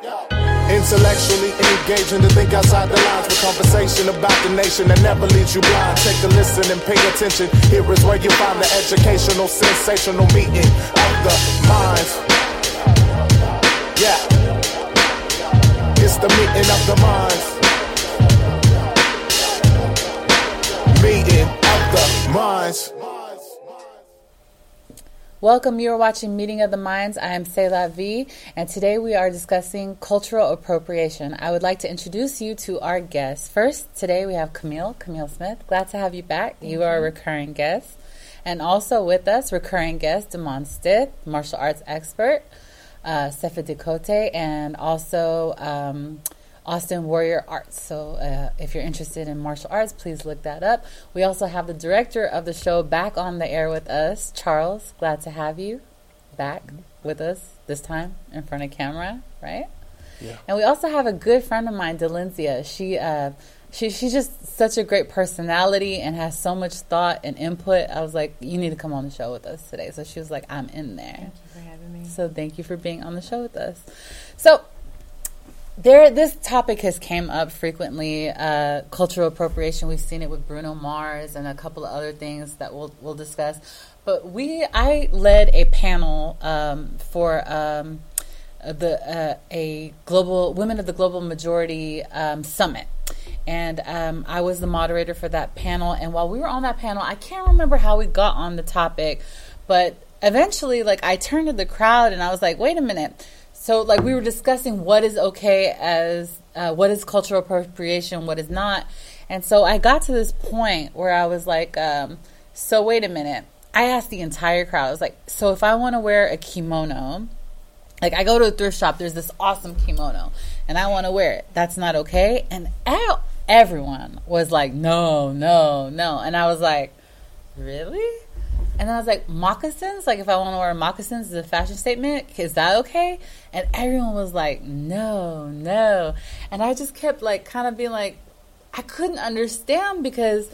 Intellectually engaging to think outside the lines for conversation about the nation that never leaves you blind. Take a listen and pay attention. Here is where you find the educational, sensational meeting of the minds. Yeah. It's the meeting of the minds. Meeting of the minds. Welcome. You are watching Meeting of the Minds. I am Selah V, and today we are discussing cultural appropriation. I would like to introduce you to our guests. First, today we have Camille, Camille Smith. Glad to have you back. You are a recurring guest. And also with us, recurring guest, Damon Stith, martial arts expert, uh, Sefa Decote, and also um, Austin Warrior Arts. So uh, if you're interested in martial arts, please look that up. We also have the director of the show back on the air with us, Charles. Glad to have you back with us this time in front of camera, right? Yeah. And we also have a good friend of mine, Delenzia. She uh, she she's just such a great personality and has so much thought and input. I was like, you need to come on the show with us today. So she was like, I'm in there. Thank you for having me. So thank you for being on the show with us. So there, this topic has came up frequently. Uh, cultural appropriation. We've seen it with Bruno Mars and a couple of other things that we'll we'll discuss. But we, I led a panel um, for um, the uh, a global women of the global majority um, summit. And um, I was the moderator for that panel. And while we were on that panel, I can't remember how we got on the topic, but eventually, like I turned to the crowd and I was like, "Wait a minute." So, like, we were discussing what is okay as uh, what is cultural appropriation, what is not. And so I got to this point where I was like, um, so wait a minute. I asked the entire crowd, I was like, so if I want to wear a kimono, like I go to a thrift shop, there's this awesome kimono, and I want to wear it. That's not okay. And ev- everyone was like, no, no, no. And I was like, really? And then I was like, moccasins? Like, if I want to wear moccasins as a fashion statement, is that okay? And everyone was like, no, no. And I just kept, like, kind of being like, I couldn't understand because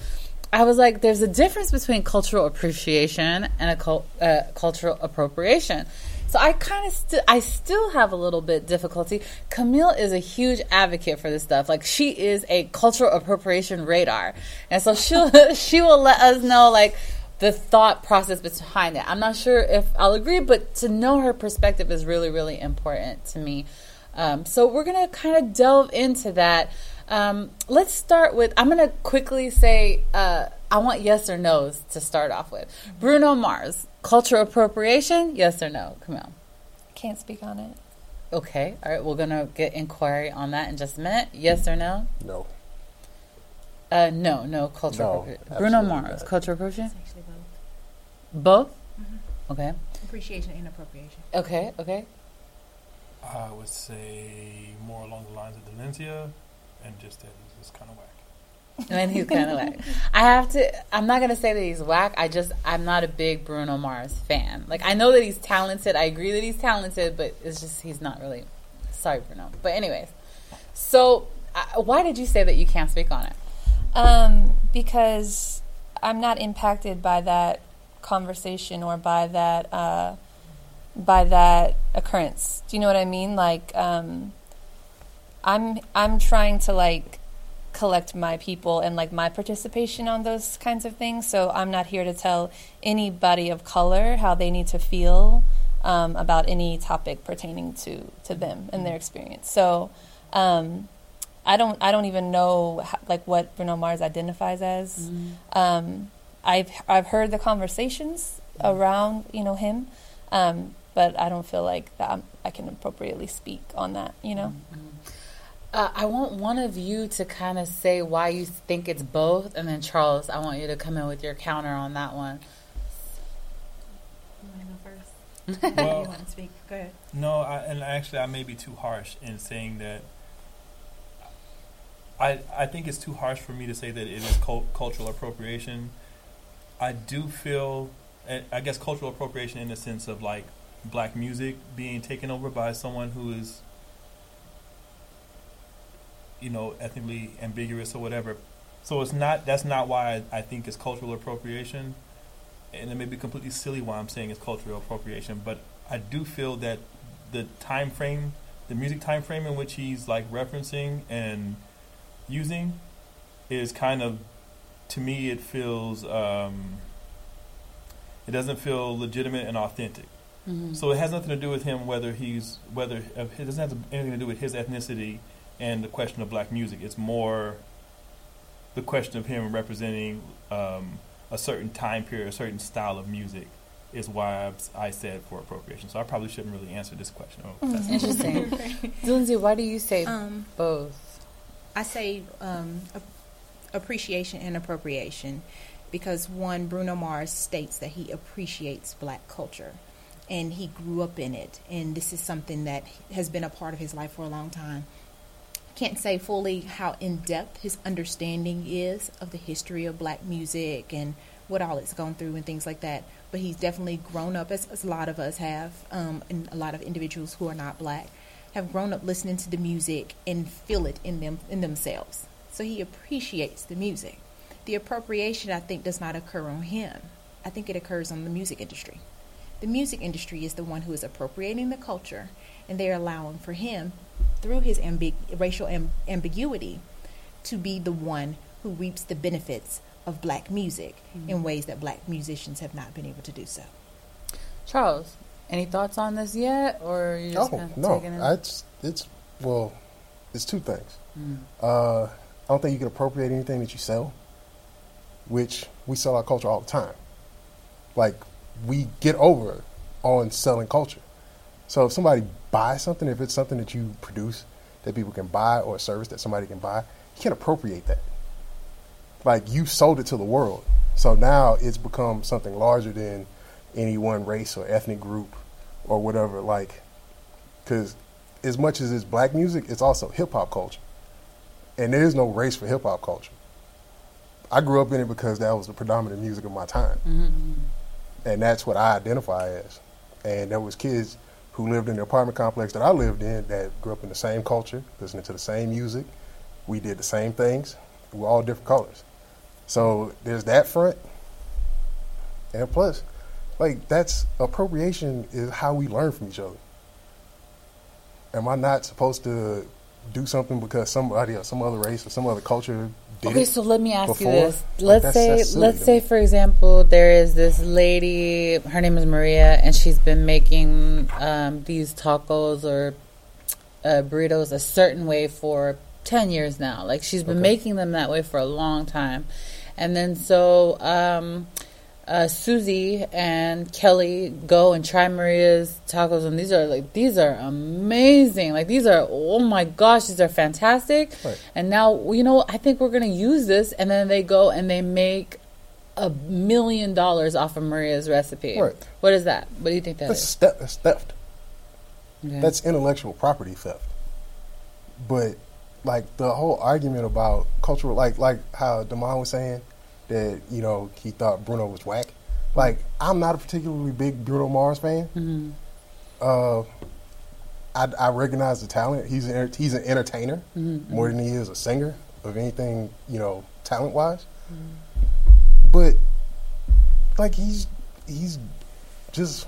I was like, there's a difference between cultural appreciation and a cul- uh, cultural appropriation. So I kind of st- I still have a little bit difficulty. Camille is a huge advocate for this stuff. Like she is a cultural appropriation radar, and so she'll she will let us know like the thought process behind it. I'm not sure if I'll agree, but to know her perspective is really really important to me. Um, so we're gonna kind of delve into that. Um, let's start with. I'm gonna quickly say. Uh, I want yes or no's to start off with. Bruno Mars, cultural appropriation, yes or no? Camille. Can't speak on it. Okay, all right, we're gonna get inquiry on that in just a minute. Yes or no? No. Uh, no, no cultural No, appropriation. Bruno Mars, not. cultural appropriation. It's actually both. Both. Mm-hmm. Okay. Appreciation and appropriation. Okay. Okay. I would say more along the lines of Valencia, and just that it's just kind of whack. And he's kind of like, I have to. I'm not gonna say that he's whack. I just I'm not a big Bruno Mars fan. Like I know that he's talented. I agree that he's talented, but it's just he's not really. Sorry, Bruno. But anyways, so uh, why did you say that you can't speak on it? Um, because I'm not impacted by that conversation or by that uh, by that occurrence. Do you know what I mean? Like, um, I'm I'm trying to like collect my people and like my participation on those kinds of things. So I'm not here to tell anybody of color how they need to feel um, about any topic pertaining to to them and their experience. So. Um, I don't I don't even know how, like what Bruno Mars identifies as. Um, I've I've heard the conversations around you know him, um, but I don't feel like that I'm, I can appropriately speak on that. You know, Uh, I want one of you to kind of say why you think it's both, and then Charles, I want you to come in with your counter on that one. you want to go first? Well, you want to speak? Go ahead. no, I, and actually, I may be too harsh in saying that. I I think it's too harsh for me to say that it is cult- cultural appropriation. I do feel, I guess, cultural appropriation in the sense of like black music being taken over by someone who is, you know, ethnically ambiguous or whatever. So it's not. That's not why I, I think it's cultural appropriation, and it may be completely silly why I'm saying it's cultural appropriation. But I do feel that the time frame the music time frame in which he's like referencing and using is kind of to me it feels um, it doesn't feel legitimate and authentic. Mhm. So it has nothing to do with him whether he's whether uh, it doesn't have anything to do with his ethnicity and the question of black music. It's more the question of him representing um, a certain time period, a certain style of music. Is why I've, I said for appropriation. So I probably shouldn't really answer this question. Oh, that's Interesting. Lindsay, why do you say Um, both? I say um, ap- appreciation and appropriation because one, Bruno Mars states that he appreciates black culture and he grew up in it, and this is something that has been a part of his life for a long time. Can't say fully how in depth his understanding is of the history of black music and what all it's gone through and things like that. But he's definitely grown up, as, as a lot of us have, um, and a lot of individuals who are not black have grown up listening to the music and feel it in them in themselves. So he appreciates the music. The appropriation, I think, does not occur on him. I think it occurs on the music industry. The music industry is the one who is appropriating the culture, and they're allowing for him, through his ambig- racial am- ambiguity, to be the one who reaps the benefits of black music mm-hmm. in ways that black musicians have not been able to do so. Charles, any thoughts on this yet, or are you just Oh no, take it in? it's it's well, it's two things. Mm. Uh, I don't think you can appropriate anything that you sell, which we sell our culture all the time. Like we get over on selling culture. So if somebody buys something, if it's something that you produce that people can buy or a service that somebody can buy, you can't appropriate that. Like you sold it to the world. So now it's become something larger than any one race or ethnic group or whatever. Like, because as much as it's black music, it's also hip hop culture. And there is no race for hip hop culture. I grew up in it because that was the predominant music of my time. Mm-hmm, mm-hmm. And that's what I identify as. And there was kids who lived in the apartment complex that I lived in that grew up in the same culture, listening to the same music. We did the same things. We're all different colors. So there's that front. And plus, like that's appropriation is how we learn from each other. Am I not supposed to do something because somebody or some other race or some other culture did Okay, so let me ask you this. Let's that's- say, that's let's say, me. for example, there is this lady. Her name is Maria, and she's been making um, these tacos or uh, burritos a certain way for ten years now. Like she's been Okay. making them that way for a long time, and then so um, uh, Susie and Kelly go and try Maria's tacos, and these are like these are amazing. Like these are oh my gosh, these are fantastic. Right. And now you know I think we're gonna use this, and then they go and they make a million dollars off of Maria's recipe. Right. What is that? What do you think that That's, is? theft. that's theft. Okay. That's intellectual property theft. But like the whole argument about cultural, like like how Damon was saying that you know he thought Bruno was whack. Like I'm not a particularly big Bruno Mars fan. Mhm. Uh, I, I recognize the talent. He's an, he's an entertainer Mhm, more than he is a singer of anything you know talent wise. Mm-hmm. But like he's he's just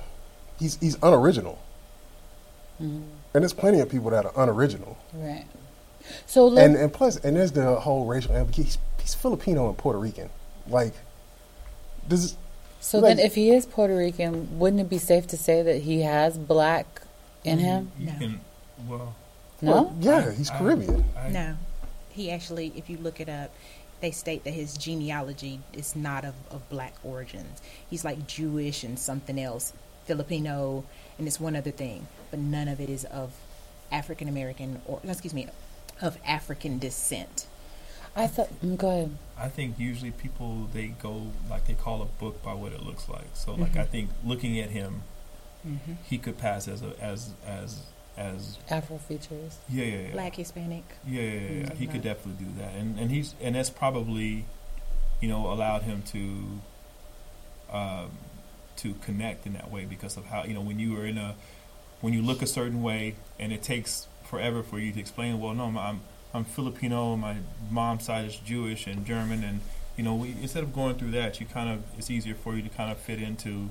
he's he's unoriginal. Mhm. And there's plenty of people that are unoriginal. Right. So And and plus, and there's the whole racial ambiguity. He's, he's Filipino and Puerto Rican. Like, does so like- then, if he is Puerto Rican, wouldn't it be safe to say that he has black in him? You No. can, well, No. well, yeah, he's I- Caribbean. I- No, he actually, if you look it up, they state that his genealogy is not of, of black origins. He's like Jewish and something else, Filipino, and it's one other thing, but none of it is of African American or excuse me, of African descent. I thought. mm, Go ahead. I think usually people they go like they call a book by what it looks like. So like I think looking at him, Mm-hmm. he could pass as a as as as Afro features. yeah yeah yeah Black Hispanic. yeah yeah, yeah, yeah. Mm, he could definitely do that and and he's and that's probably you know allowed him to um, to connect in that way because of how you know when you are in a when you look a certain way and it takes forever for you to explain well no I'm I'm Filipino and my mom's side is Jewish and German and you know we, instead of going through that you kind of it's easier for you to kind of fit into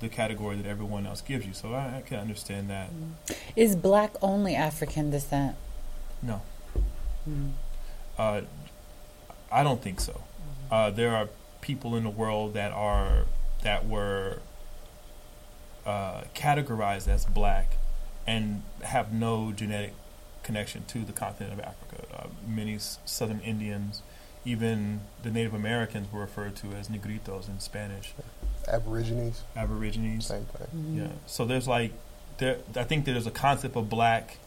the category that everyone else gives you. So I, I can understand that. Is black only African descent? No, Mm. uh, I don't think so. Uh, there are people in the world that are that were uh, categorized as black and have no genetic connection to the continent of Africa. Uh, many s- Southern Indians, even the Native Americans, were referred to as negritos in Spanish. Aborigines, Aborigines. same thing. Mm-hmm. Yeah. So there's like there I think there's a concept of black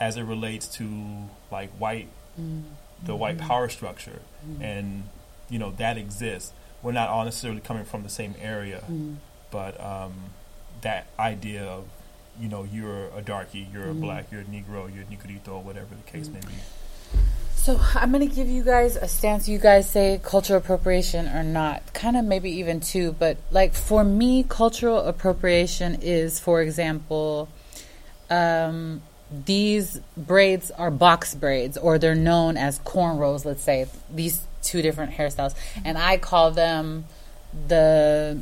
as it relates to like white Mm. the white power structure and you know that exists. We're not all necessarily coming from the same area, Mm. but um, that idea of you know you're a darkie, you're a Mhm. black, you're a negro, you're a negrito, whatever the case Mm. may be. So I'm gonna give you guys a stance. You guys say cultural appropriation or not, kind of maybe even two. But like for me, cultural appropriation is, for example, um, these braids are box braids, or they're known as cornrows. Let's say these two different hairstyles, and I call them the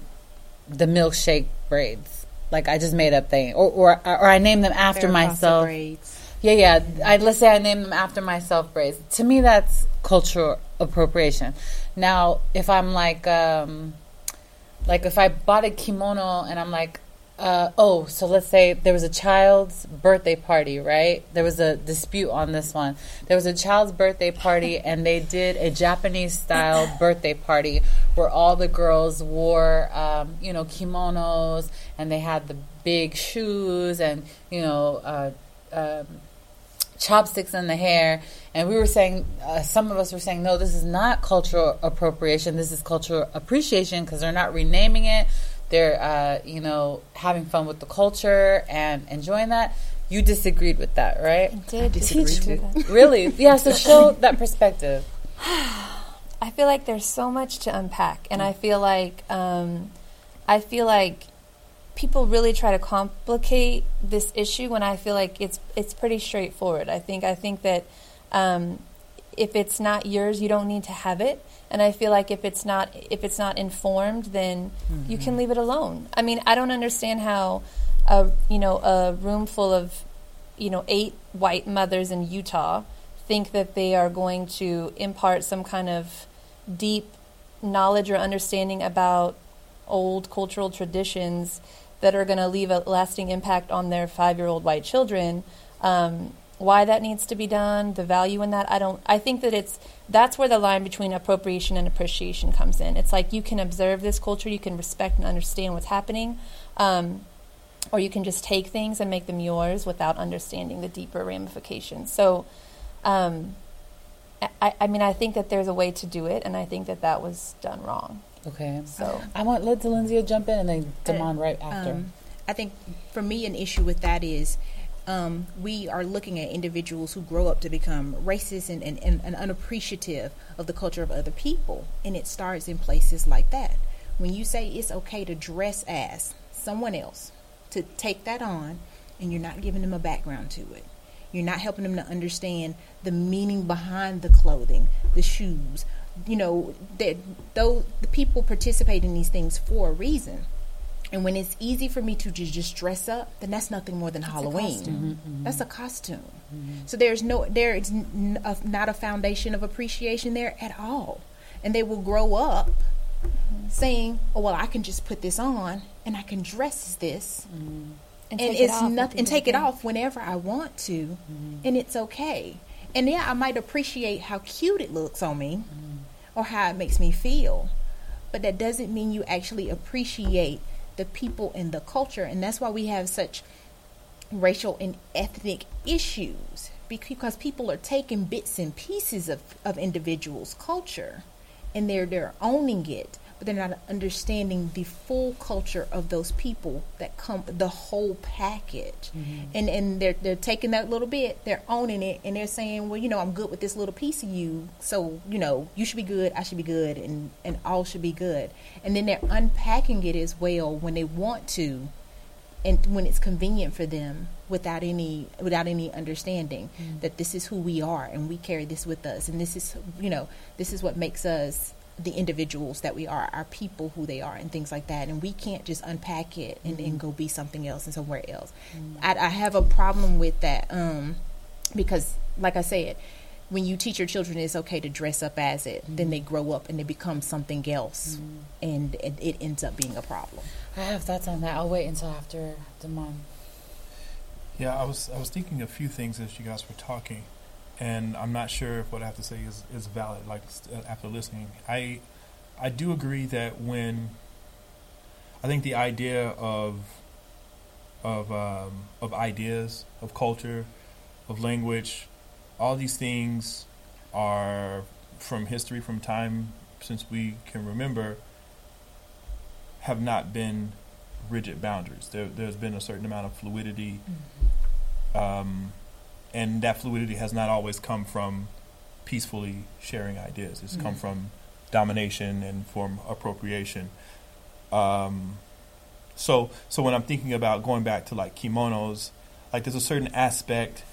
the milkshake braids. Like I just made up thing, or or, or I named them after myself. braids. Yeah, yeah. I, let's say I name them after myself braids. To me, that's cultural appropriation. Now, if I'm like, um, like if I bought a kimono and I'm like, uh, oh, so let's say there was a child's birthday party, right? There was a dispute on this one. There was a child's birthday party, and they did a Japanese style birthday party where all the girls wore, um, you know, kimonos, and they had the big shoes, and you know, uh, um, chopsticks in the hair and we were saying uh, some of us were saying no this is not cultural appropriation this is cultural appreciation because they're not renaming it they're uh, you know having fun with the culture and enjoying that you disagreed with that right I did disagree disagree too. with that. really yeah so show that perspective I feel like there's so much to unpack, and I feel like um, I feel like people really try to complicate this issue when I feel like it's it's pretty straightforward. I think I think that um, if it's not yours, you don't need to have it, and I feel like if it's not if it's not informed, then you can leave it alone. I mean, I don't understand how a you know a room full of you know eight white mothers in Utah think that they are going to impart some kind of deep knowledge or understanding about old cultural traditions that are going to leave a lasting impact on their five-year-old white children. Um, why that needs to be done, the value in that, I don't. I think that it's that's where the line between appropriation and appreciation comes in. It's like you can observe this culture, you can respect and understand what's happening, um, or you can just take things and make them yours without understanding the deeper ramifications. So. Um, I, I mean, I think that there's a way to do it, and I think that that was done wrong. okay So, i want let Delencia jump in and then Damon right after Um, I think for me, an issue with that is um, we are looking at individuals who grow up to become racist and, and, and, unappreciative of the culture of other people. And it starts in places like that. When you say it's okay to dress as someone else, to take that on, and you're not giving them a background to it. You're not helping them to understand the meaning behind the clothing, the shoes. You know, that those the people participate in these things for a reason. And when it's easy for me to just dress up, then that's nothing more than Halloween. costume. Mm-hmm, mm-hmm. That's a costume. Mm-hmm. So there's no there is n- a, not a foundation of appreciation there at all. And they will grow up saying, "Oh well, I can just put this on and I can dress this." and, and it it's at nothing and take it off whenever I want to, and it's okay. And yeah, I might appreciate how cute it looks on me, or how it makes me feel, but that doesn't mean you actually appreciate the people and the culture, and that's why we have such racial and ethnic issues because people are taking bits and pieces of, of individuals' culture and they're they're owning it, but they're not understanding the full culture of those people that come the whole package. Mm-hmm. And and they're they're taking that little bit, they're owning it and they're saying, Well, you know, I'm good with this little piece of you, so you know, you should be good, I should be good and, and all should be good. And then they're unpacking it as well when they want to and when it's convenient for them without any without any understanding mm-hmm. that this is who we are and we carry this with us and this is you know this is what makes us the individuals that we are, our people who they are, and things like that. And we can't just unpack it and then mm-hmm. go be something else and somewhere else. Mm-hmm. I, I have a problem with that um, because, like I said, when you teach your children it's okay to dress up as it, then mm-hmm. they grow up and they become something else, and it, it ends up being a problem. I have thoughts on that. I'll wait until after Damon. Yeah, I was I was thinking a few things as you guys were talking, and I'm not sure if what I have to say is, is valid. Like st- after listening, I I do agree that when I think the idea of of um, of ideas, of culture, of language, all these things are from history, from time since we can remember, have not been rigid boundaries. There, there's been a certain amount of fluidity, um, and that fluidity has not always come from peacefully sharing ideas. It's come Mhm. from domination and from appropriation. Um, so, so when I'm thinking about going back to like kimonos, like there's a certain aspect,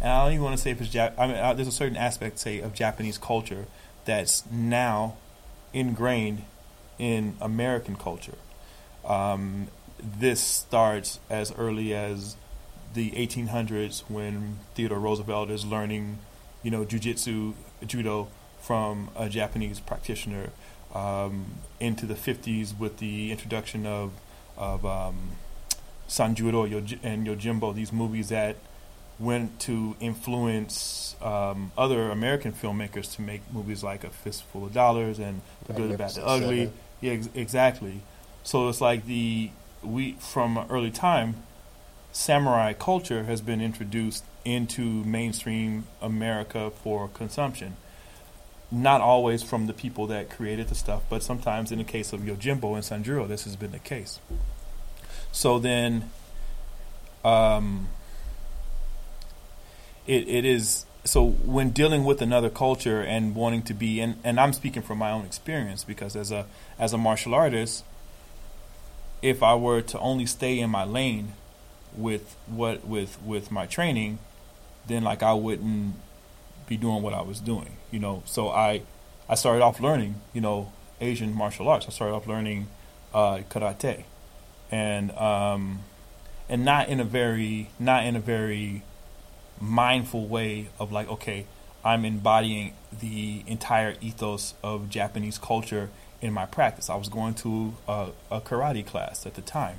and I don't even want to say if it's Jap- I mean, uh, there's a certain aspect, say, of Japanese culture that's now ingrained in American culture. Um, this starts as early as the 1800s when Theodore Roosevelt is learning, you know, jujitsu, judo from a Japanese practitioner. Um, into the 50s with the introduction of of um, Sanjuro and Yojimbo, these movies that went to influence um, other American filmmakers to make movies like A Fistful of Dollars and The Good, the Bad, the Ugly. Yeah, ex- exactly. So it's like the we from an early time, samurai culture has been introduced into mainstream America for consumption. Not always from the people that created the stuff, but sometimes in the case of Yojimbo and Sanjuro, this has been the case. So then, um, it it is so when dealing with another culture and wanting to be and, and I'm speaking from my own experience because as a as a martial artist, if I were to only stay in my lane with what with with my training, then like I wouldn't be doing what I was doing, you know. So I I started off learning, you know, Asian martial arts. I started off learning uh, karate, and um, and not in a very not in a very mindful way of like okay i'm embodying the entire ethos of japanese culture in my practice i was going to a, a karate class at the time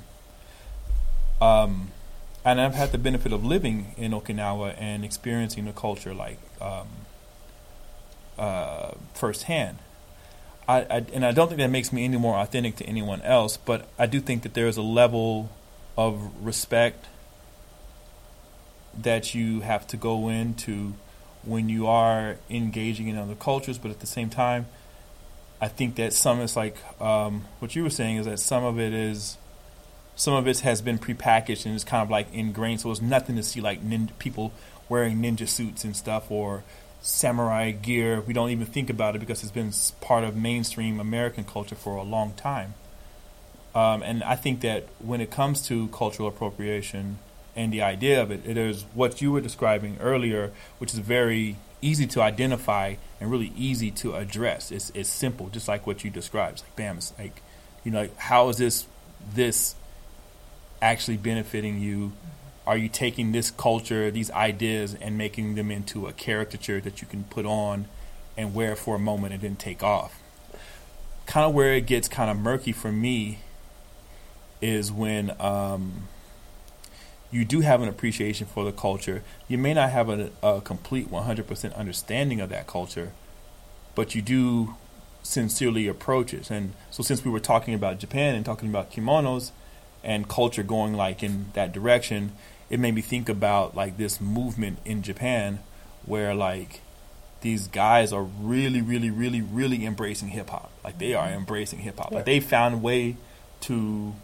um, and i've had the benefit of living in okinawa and experiencing the culture like um, uh, firsthand. I, I, and I don't think that makes me any more authentic to anyone else, but I do think that there is a level of respect that you have to go into when you are engaging in other cultures, but at the same time, I think that some is like um, what you were saying is that some of it is some of it has been prepackaged and it's kind of like ingrained. So it's nothing to see like people wearing ninja suits and stuff or samurai gear. We don't even think about it because it's been part of mainstream American culture for a long time. Um, and I think that when it comes to cultural appropriation and the idea of it, it is what you were describing earlier, which is very easy to identify and really easy to address. It's, it's simple, just like what you described. It's like, bam, it's like, you know, like, how is this this actually benefiting you? Are you taking this culture, these ideas, and making them into a caricature that you can put on and wear for a moment and then take off? Kind of where it gets kind of murky for me is when um, you do have an appreciation for the culture. You may not have a, a complete 100% understanding of that culture, but you do sincerely approach it. And so, since we were talking about Japan and talking about kimonos and culture going like in that direction, it made me think about like this movement in Japan where like these guys are really, really, really, really embracing hip hop. Like they are mm-hmm. embracing hip hop. Like they found a way to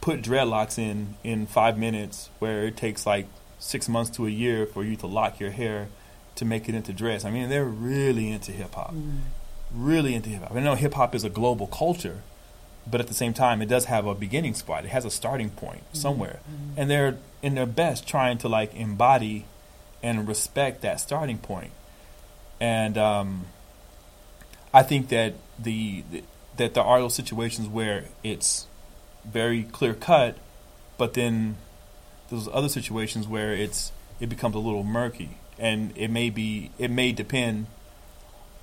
put dreadlocks in in five minutes where it takes like six months to a year for you to lock your hair to make it into dress. I mean, they're really into hip hop, mm-hmm. really into hip hop. I know hip hop is a global culture, but at the same time, it does have a beginning spot. It has a starting point somewhere, and they're in their best trying to like embody and respect that starting point. And um, I think that the, the that there are those situations where it's very clear cut, but then there's other situations where it's it becomes a little murky, and it may be it may depend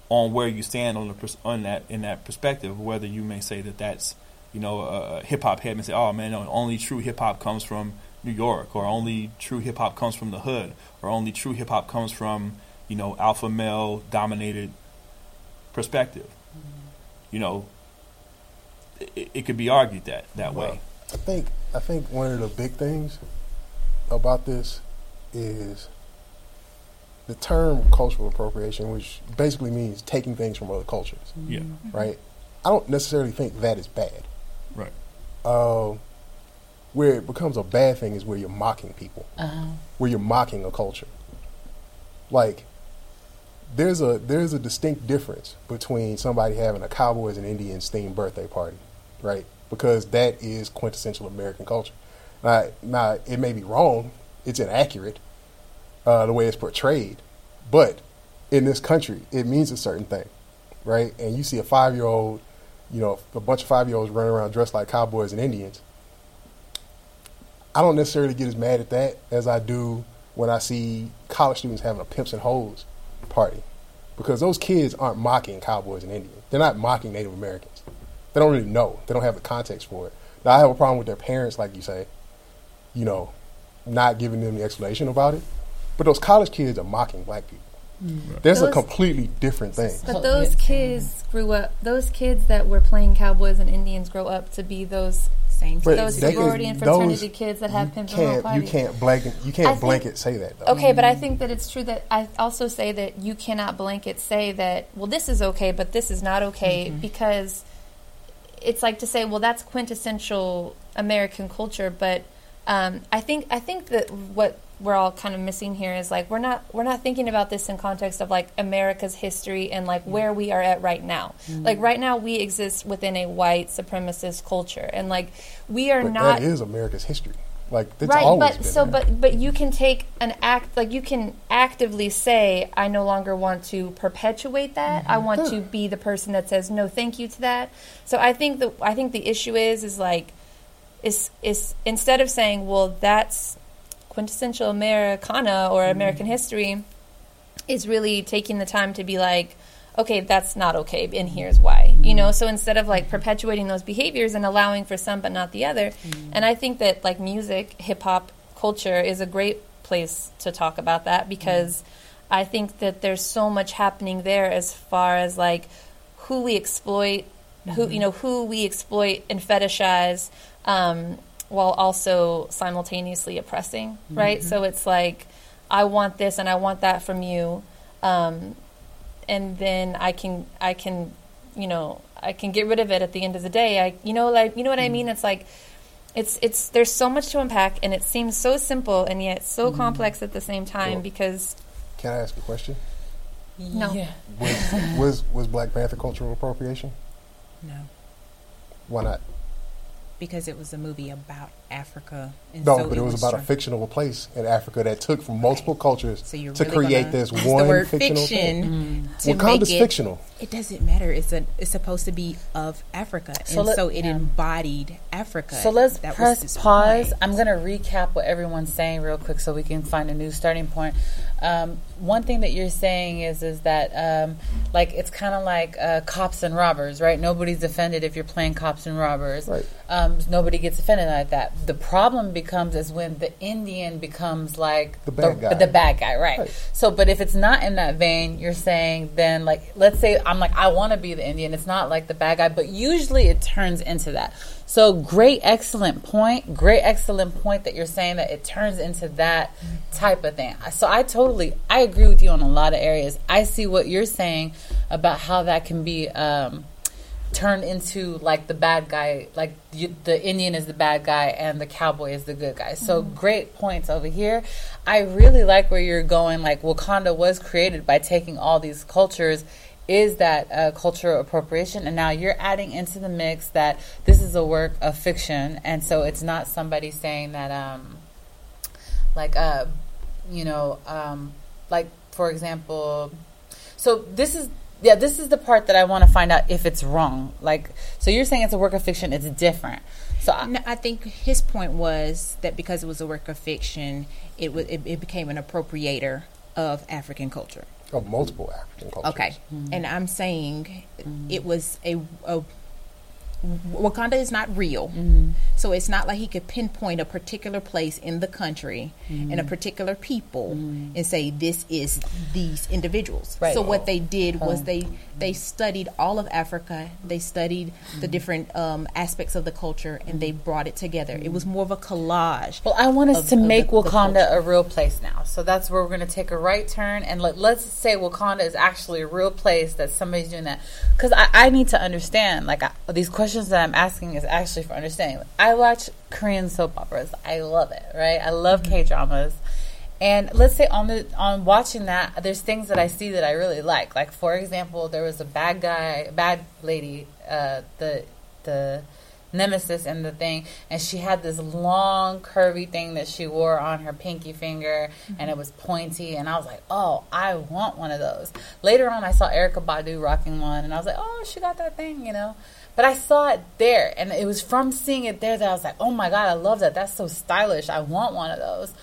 on where you stand on the pers- on that in that perspective. Whether you may say that that's you know a hip hop head may say, oh man, no, only true hip hop comes from New York, or only true hip hop comes from the hood, or only true hip hop comes from you know alpha male dominated perspective. Mm-hmm. You know, it, it could be argued that that way. I think I think one of the big things about this is the term cultural appropriation, which basically means taking things from other cultures, Yeah, right? I don't necessarily think that is bad. right. Uh, where it becomes a bad thing is where you're mocking people, Uh-huh. where you're mocking a culture. Like, there's a there's a distinct difference between somebody having a Cowboys and Indians themed birthday party, right? Because that is quintessential American culture. Now, now it may be wrong, it's inaccurate, uh, the way it's portrayed, but in this country, it means a certain thing, right? And you see a five year old, you know, a bunch of five year olds running around dressed like cowboys and Indians. I don't necessarily get as mad at that as I do when I see college students having a pimps and hoes party, because those kids aren't mocking cowboys and Indians. They're not mocking Native Americans. They don't really know. They don't have the context for it. Now I have a problem with their parents, like you say, you know, not giving them the explanation about it. But those college kids are mocking black people. There's a completely different thing. But those kids grew up. Those kids that were playing cowboys and Indians grow up to be those Same But those they sorority can- and fraternity those- kids that have you pimps can't you can't blanket you can't think- blanket say that though. Okay, but I think that it's true that I also say that you cannot blanket say that, well, this is okay, but this is not okay, because it's like to say, well, that's quintessential American culture, but um, I think I think that what we're all kind of missing here is like we're not we're not thinking about this in context of like America's history and like mm. where we are at right now. Mm. Like right now, we exist within a white supremacist culture, and like we are But not that is America's history. Like it's right always but so there. but but you can take an act like you can actively say i no longer want to perpetuate that i mm-hmm. want to be the person that says no thank you to that so i think the i think the issue is is like is is instead of saying well that's quintessential americana or mm. american history is really taking the time to be like okay that's not okay and here's why you mm. know? So instead of like perpetuating those behaviors and allowing for some but not the other mm. and i think that like music hip hop culture is a great place to talk about that because i think that there's so much happening there as far as like who we exploit who mm-hmm. you know who we exploit and fetishize um, while also simultaneously oppressing right mm-hmm. so it's like i want this and i want that from you um, and then I can I can you know I can get rid of it at the end of the day. I you know like you know what I mean. Mm-hmm. It's like it's it's there's so much to unpack, and it seems so simple and yet so mm-hmm. complex at the same time Sure. because Can I ask a question? No. Yeah. Was, was was Black Panther cultural appropriation? No, Why not? Because it was a movie about Africa. And No, so but it was about a fictional place in Africa that took from multiple cultures So you're to really create this one the word fictional fiction thing. to Wakanda's it. fictional. It doesn't matter. It's a. It's supposed to be of Africa, So and let- so it yeah. embodied Africa. So let's That press his pause. point. I'm going to recap what everyone's saying real quick so we can find a new starting point. Um, one thing that you're saying is is that um, like it's kind of like uh, cops and robbers, right? Nobody's offended if you're playing cops and robbers. Right. Um, nobody gets offended like that. The problem becomes is when the Indian becomes like The bad guy. The bad guy, right. Right. So, but if it's not in that vein, you're saying then like let's say I'm like I want to be the Indian. It's not like the bad guy, but usually it turns into that. So great, excellent point. Great, excellent point that you're saying that it turns into that type of thing. So I totally I agree with you on a lot of areas. I see what you're saying about how that can be. Um, turned into like the bad guy, like you, the Indian is the bad guy and the cowboy is the good guy. So great points over here. I really like where you're going. Like Wakanda was created by taking all these cultures. Is that uh, cultural appropriation? And now you're adding into the mix that this is a work of fiction, and so it's not somebody saying that, um, like, uh, you know, um, like for example, so this is yeah, this is the part that I want to find out if it's wrong. Like, so you're saying it's a work of fiction, it's different. So I, No, I think his point was that because it was a work of fiction, it was it, it became an appropriator of African culture. Of multiple African cultures. Okay, mm-hmm. and I'm saying it was a, a Wakanda is not real, mm-hmm. so it's not like he could pinpoint a particular place in the country and a mm-hmm. particular people mm-hmm. and say this is these individuals. Right. So what they did was they they studied all of Africa, they studied the different um, aspects of the culture, and they brought it together. It was more of a collage. Well, I want us of- to make the Wakanda culture. a real place now. So that's where we're going to take a right turn and let, let's say Wakanda is actually a real place that somebody's doing that. Because I, I need to understand, like, I, these questions that I'm asking is actually for understanding. I watch Korean soap operas. I love it, right? I love. K dramas. And let's say on the on watching that, there's things that I see that I really like. Like for example, there was a bad guy, bad lady, uh, the the nemesis in the thing, and she had this long curvy thing that she wore on her pinky finger, and it was pointy, and I was like, oh, I want one of those. Later on, I saw Erykah Badu rocking one, and I was like, oh, she got that thing, you know. But I saw it there, and it was from seeing it there that I was like, oh my god, I love that. That's so stylish. I want one of those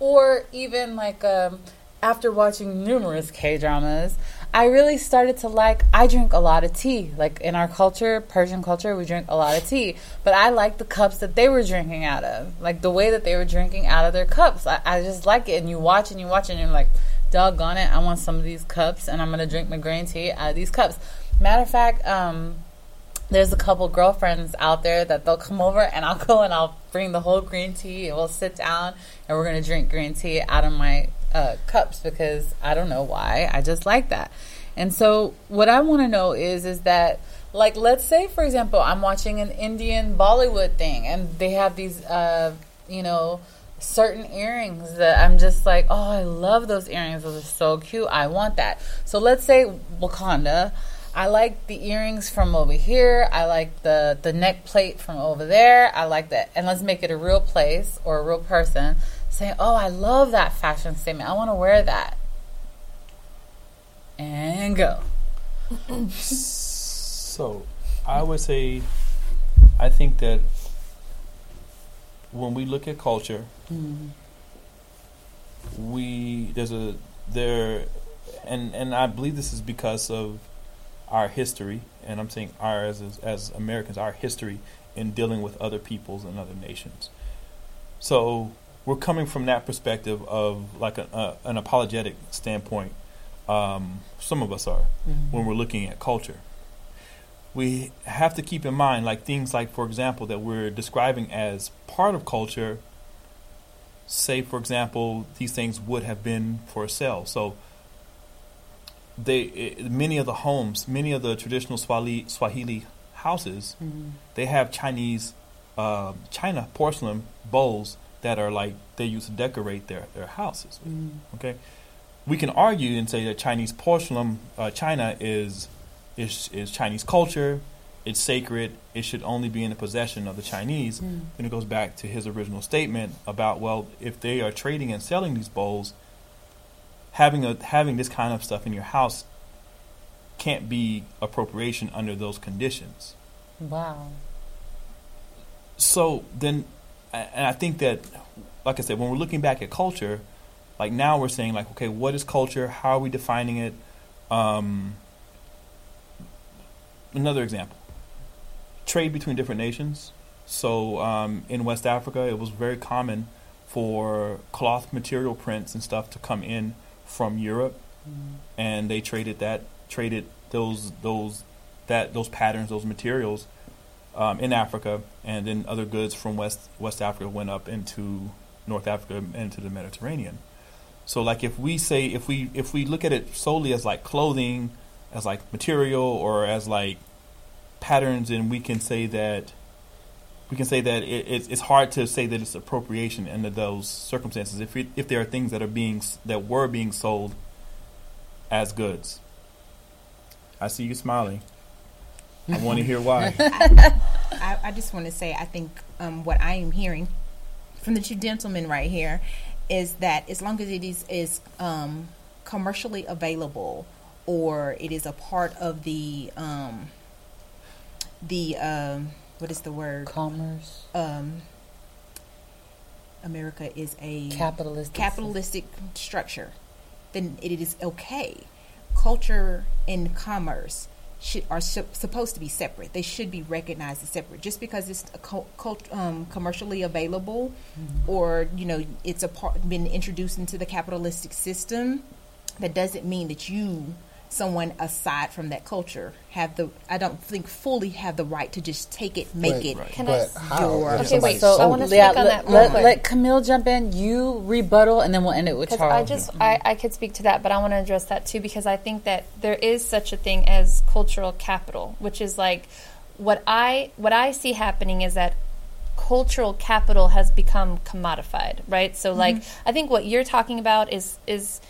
or even like um, after watching numerous K dramas, I really started to like. I drink a lot of tea. Like in our culture, Persian culture, we drink a lot of tea. But I like the cups that they were drinking out of, like the way that they were drinking out of their cups. I, I just like it. And you watch and you watch and you're like, doggone it, I want some of these cups, and I'm gonna drink my green tea out of these cups. Matter of fact, um, there's a couple girlfriends out there that they'll come over and I'll go and I'll bring the whole green tea and we'll sit down and we're gonna drink green tea out of my uh, cups because I don't know why I just like that. And so what I want to know is is that like let's say for example I'm watching an Indian Bollywood thing and they have these uh, you know certain earrings that I'm just like oh I love those earrings those are so cute I want that. So let's say Wakanda I like the earrings from over here. I like the the neck plate from over there. I like that. And let's make it a real place or a real person saying, "Oh, I love that fashion statement. I want to wear that." And go. So, I would say, I think that when we look at culture, mm-hmm. we there's a there, and and I believe this is because of our history, and I'm saying our as as Americans, our history in dealing with other peoples and other nations. So we're coming from that perspective of like a, a, an apologetic standpoint. Um, some of us are when we're looking at culture. We have to keep in mind, like things like, for example, that we're describing as part of culture. Say, for example, these things would have been for sale. So they i many of the homes, many of the traditional Swahili Swahili houses, they have Chinese uh, China porcelain bowls that are like they use to decorate their their houses. With, Okay, we can argue and say that Chinese porcelain uh, China is is is Chinese culture. It's sacred. It should only be in the possession of the Chinese. And it goes back to his original statement about well, if they are trading and selling these bowls, having a having this kind of stuff in your house can't be appropriation under those conditions. Wow. So then, and I think that, like I said, when we're looking back at culture, like now we're saying like, okay, what is culture? How are we defining it? Um, another example: trade between different nations. So um, in West Africa, it was very common for cloth material prints and stuff to come in from Europe, and they traded that traded those those that those patterns, those materials um, in Africa, and then other goods from West West Africa went up into North Africa and into the Mediterranean. So, like, if we say if we if we look at it solely as like clothing, as like material, or as like patterns, and we can say that we can say that it, it's, it's hard to say that it's appropriation under those circumstances. If it, if there are things that are being that were being sold as goods, I see you smiling. I want to hear why. I, I just want to say, I think um, what I am hearing from the two gentlemen right here is that as long as it is is um, commercially available or it is a part of the um, the um, what is the word? Commerce, Um, America is a capitalistic. capitalistic structure, then it is okay. Culture and commerce should, are su- supposed to be separate. They should be recognized as separate. Just because it's co- cult, um, commercially available, or you know, it's a part been introduced into the capitalistic system, that doesn't mean that you, someone aside from that culture, have the. I don't think fully have the right to just take it, make But- it. Right. Can I- but how? your- Okay, wait, So I wanna speak yeah, on let, that let, let Camille jump in. You rebuttal, and then we'll end it with Because Charles. I just I, I could speak to that, but I want to address that too because I think that there is such a thing as cultural capital, which is like what I what I see happening is that cultural capital has become commodified, right? So like mm-hmm. I think what you're talking about is is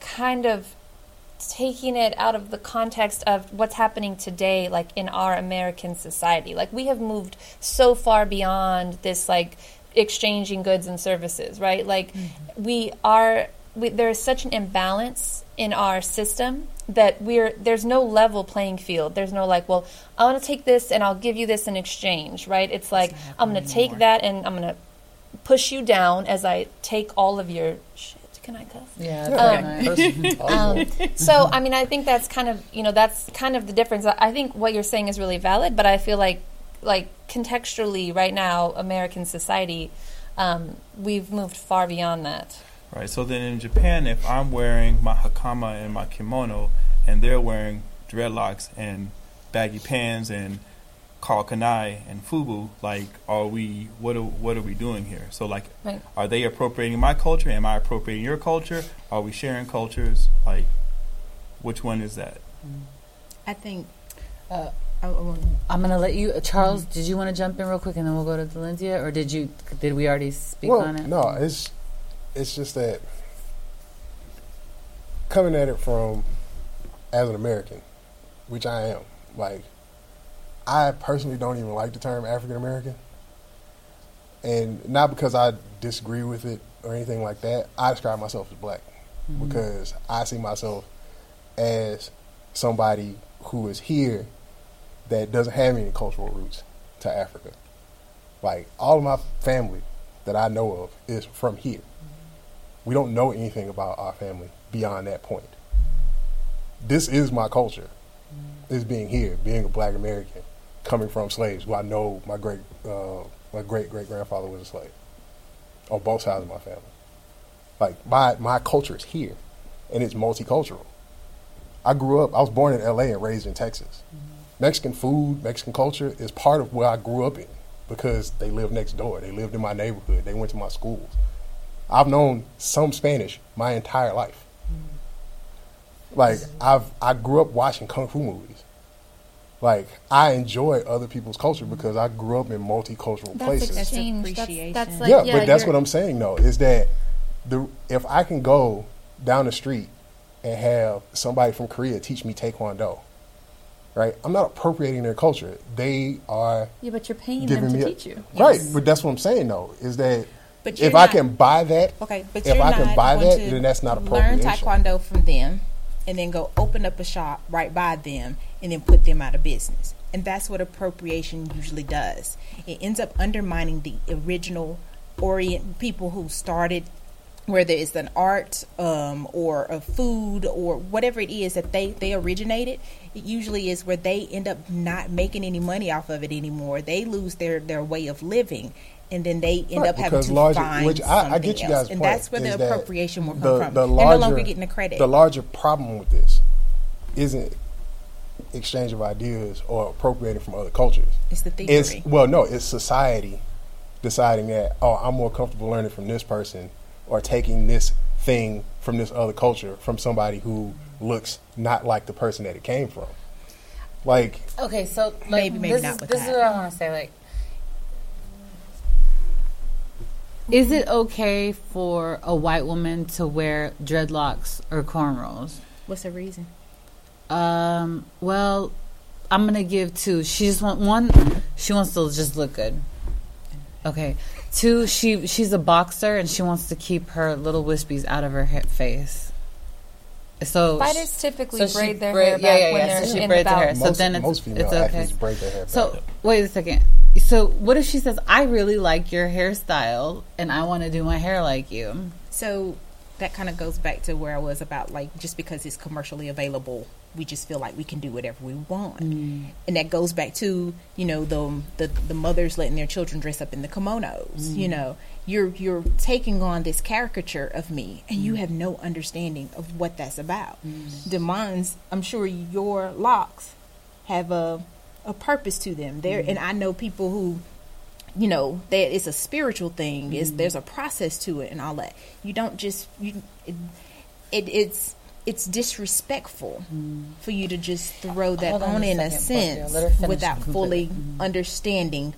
kind of taking it out of the context of what's happening today like in our American society. Like we have moved so far beyond this like exchanging goods and services, right? Like we are we, there is such an imbalance in our system that we're there's no level playing field. There's no like, well, I want to take this and I'll give you this in exchange, right? It's like I'm going to take that and I'm going to push you down as I take all of your shit. Can I cuss? yeah, Yeah. that's nice. Um, so, I mean, I think that's kind of you know that's kind of the difference. I I think what you're saying is really valid, but I feel like like contextually right now, American society, um, we've moved far beyond that. Right. So then in Japan, if I'm wearing my hakama and my kimono, and they're wearing dreadlocks and baggy pants and Karl Kani and fubu, like, are we? What are what are we doing here? So like, Right. are they appropriating my culture? Am I appropriating your culture? Are we sharing cultures? Like, which one is that? I think. Uh, I- I want- I'm gonna let you, Charles. Did you want to jump in real quick, and then we'll go to Valencia, or did you? Did we already speak well, on it? no, it's it's just that coming at it from as an American, which I am. Like, I personally don't even like the term African American, and not because I disagree with it or anything like that. I describe myself as black mm-hmm. because I see myself as somebody who is here that doesn't have any cultural roots to Africa. Like all of my family that I know of is from here. Mm-hmm. We don't know anything about our family beyond that point. This is my culture. Mm-hmm. Is being here, being a black American, coming from slaves. Who I know my great uh, my great great grandfather was a slave on both sides of my family. Like my my culture is here, and it's multicultural. I grew up. I was born in L.A. and raised in Texas. Mexican food, Mexican culture is part of where I grew up in because they lived next door. They lived in my neighborhood. They went to my schools. I've known some Spanish my entire life. Like I've I grew up watching kung fu movies. Like I enjoy other people's culture because I grew up in multicultural places. exchange. That's, appreciation. that's like, yeah, yeah, but that's what I'm saying though, is that the if I can go down the street and have somebody from Korea teach me Taekwondo, right? I'm not appropriating their culture. They are Yeah, but you're paying them to me a- teach you. right, Yes. but that's what I'm saying though, is that But if you're I can buy that, Okay, but if you're I can not buy going that, to then that's not learn taekwondo from them, and then go open up a shop right by them, and then put them out of business. And that's what appropriation usually does. It ends up undermining the original orient people who started, whether it's an art um, or a food or whatever it is that they they originated. It usually is where they end up not making any money off of it anymore. They lose their their way of living. And then they end Right, up having to larger- find which I- I something get you else. and that's where the appropriation will come the, from. the They're no longer getting the credit. The larger problem with this isn't exchange of ideas or appropriating from other cultures. it's the theory. It's well, no, it's society deciding that oh, I'm more comfortable learning from this person or taking this thing from this other culture from somebody who looks not like the person that it came from. Like Okay, so like, Maybe, maybe this not is with this that. is what I want to say. Like, is it okay for a white woman to wear dreadlocks or cornrows? What's the reason? Um, well, I'm gonna give two. She just want one. She wants to just look good. Okay. Two. She she's a boxer and she wants to keep her little wispies out of her hip face. So Fighters typically so braid their braid- hair yeah, back yeah, when they're so she in braids the her hair. bout. So most, then it's- most female it's okay. athletes braid their hair So back. wait a second. So what if she says, "I really like your hairstyle, and I want to do my hair like you"? So that kind of goes back to where I was about like just because it's commercially available, we just feel like we can do whatever we want, Mm. and that goes back to you know the the, the mothers letting their children dress up in the kimonos. Mm. You know, you're you're taking on this caricature of me, and Mm. you have no understanding of what that's about. Mm. Demons, I'm sure your locks have a a purpose to them. There, mm. and I know people who you know that it's a spiritual thing is mm. there's a process to it and all that you don't just you it, it it's it's disrespectful for you to just throw that Hold on on a in a sense Let her finish without fully completely. understanding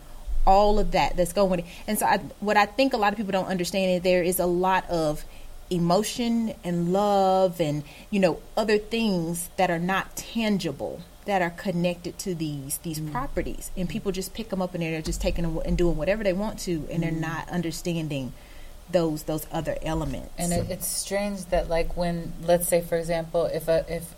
all of that that's going with it and so I, what i think a lot of people don't understand is there is a lot of emotion and love and you know other things that are not tangible that are connected to these these Mm. properties and people just pick them up and they're just taking them and doing whatever they want to and they're Mm. not understanding those those other elements And it, it's strange that, like, when let's say, for example, if a if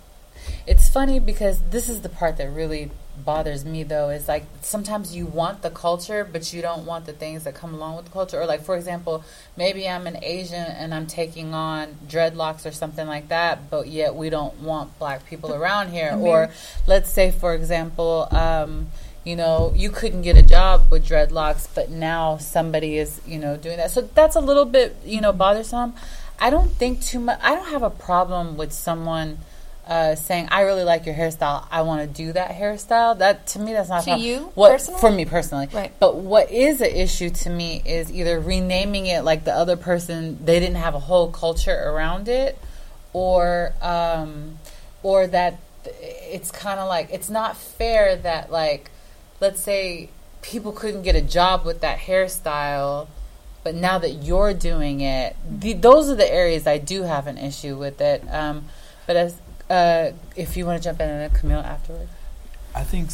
it's funny because this is the part that really bothers me though is like sometimes you want the culture but you don't want the things that come along with the culture. Or like for example maybe i'm an asian and i'm taking on dreadlocks or something like that but yet we don't want black people around here. Or let's say for example um, you know you couldn't get a job with dreadlocks but now somebody is you know doing that. So that's a little bit you know bothersome. I don't think too much i don't have a problem with someone uh, saying I really like your hairstyle. I want to do that hairstyle. That to me, that's not To you, What personally? for me personally? Right. But what is an issue to me is either renaming it like the other person. They didn't have a whole culture around it, or um, or that it's kind of like it's not fair that like let's say people couldn't get a job with that hairstyle but now that you're doing it the, those are the areas i do have an issue with it um, but as uh, if you want to jump in and Camille afterwards I think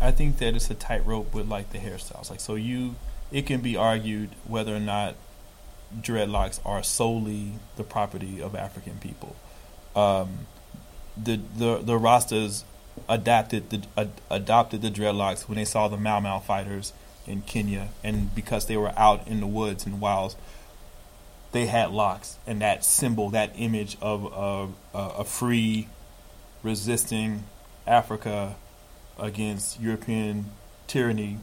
I think that it's a tightrope with like the hairstyles. Like so you it can be argued whether or not dreadlocks are solely the property of African people. Um, the the the Rastas adapted the ad, adopted the dreadlocks when they saw the Mau Mau fighters in Kenya, and because they were out in the woods and wilds, they had locks, and that symbol, that image of a, a, uh, a free, resisting Africa against European tyranny,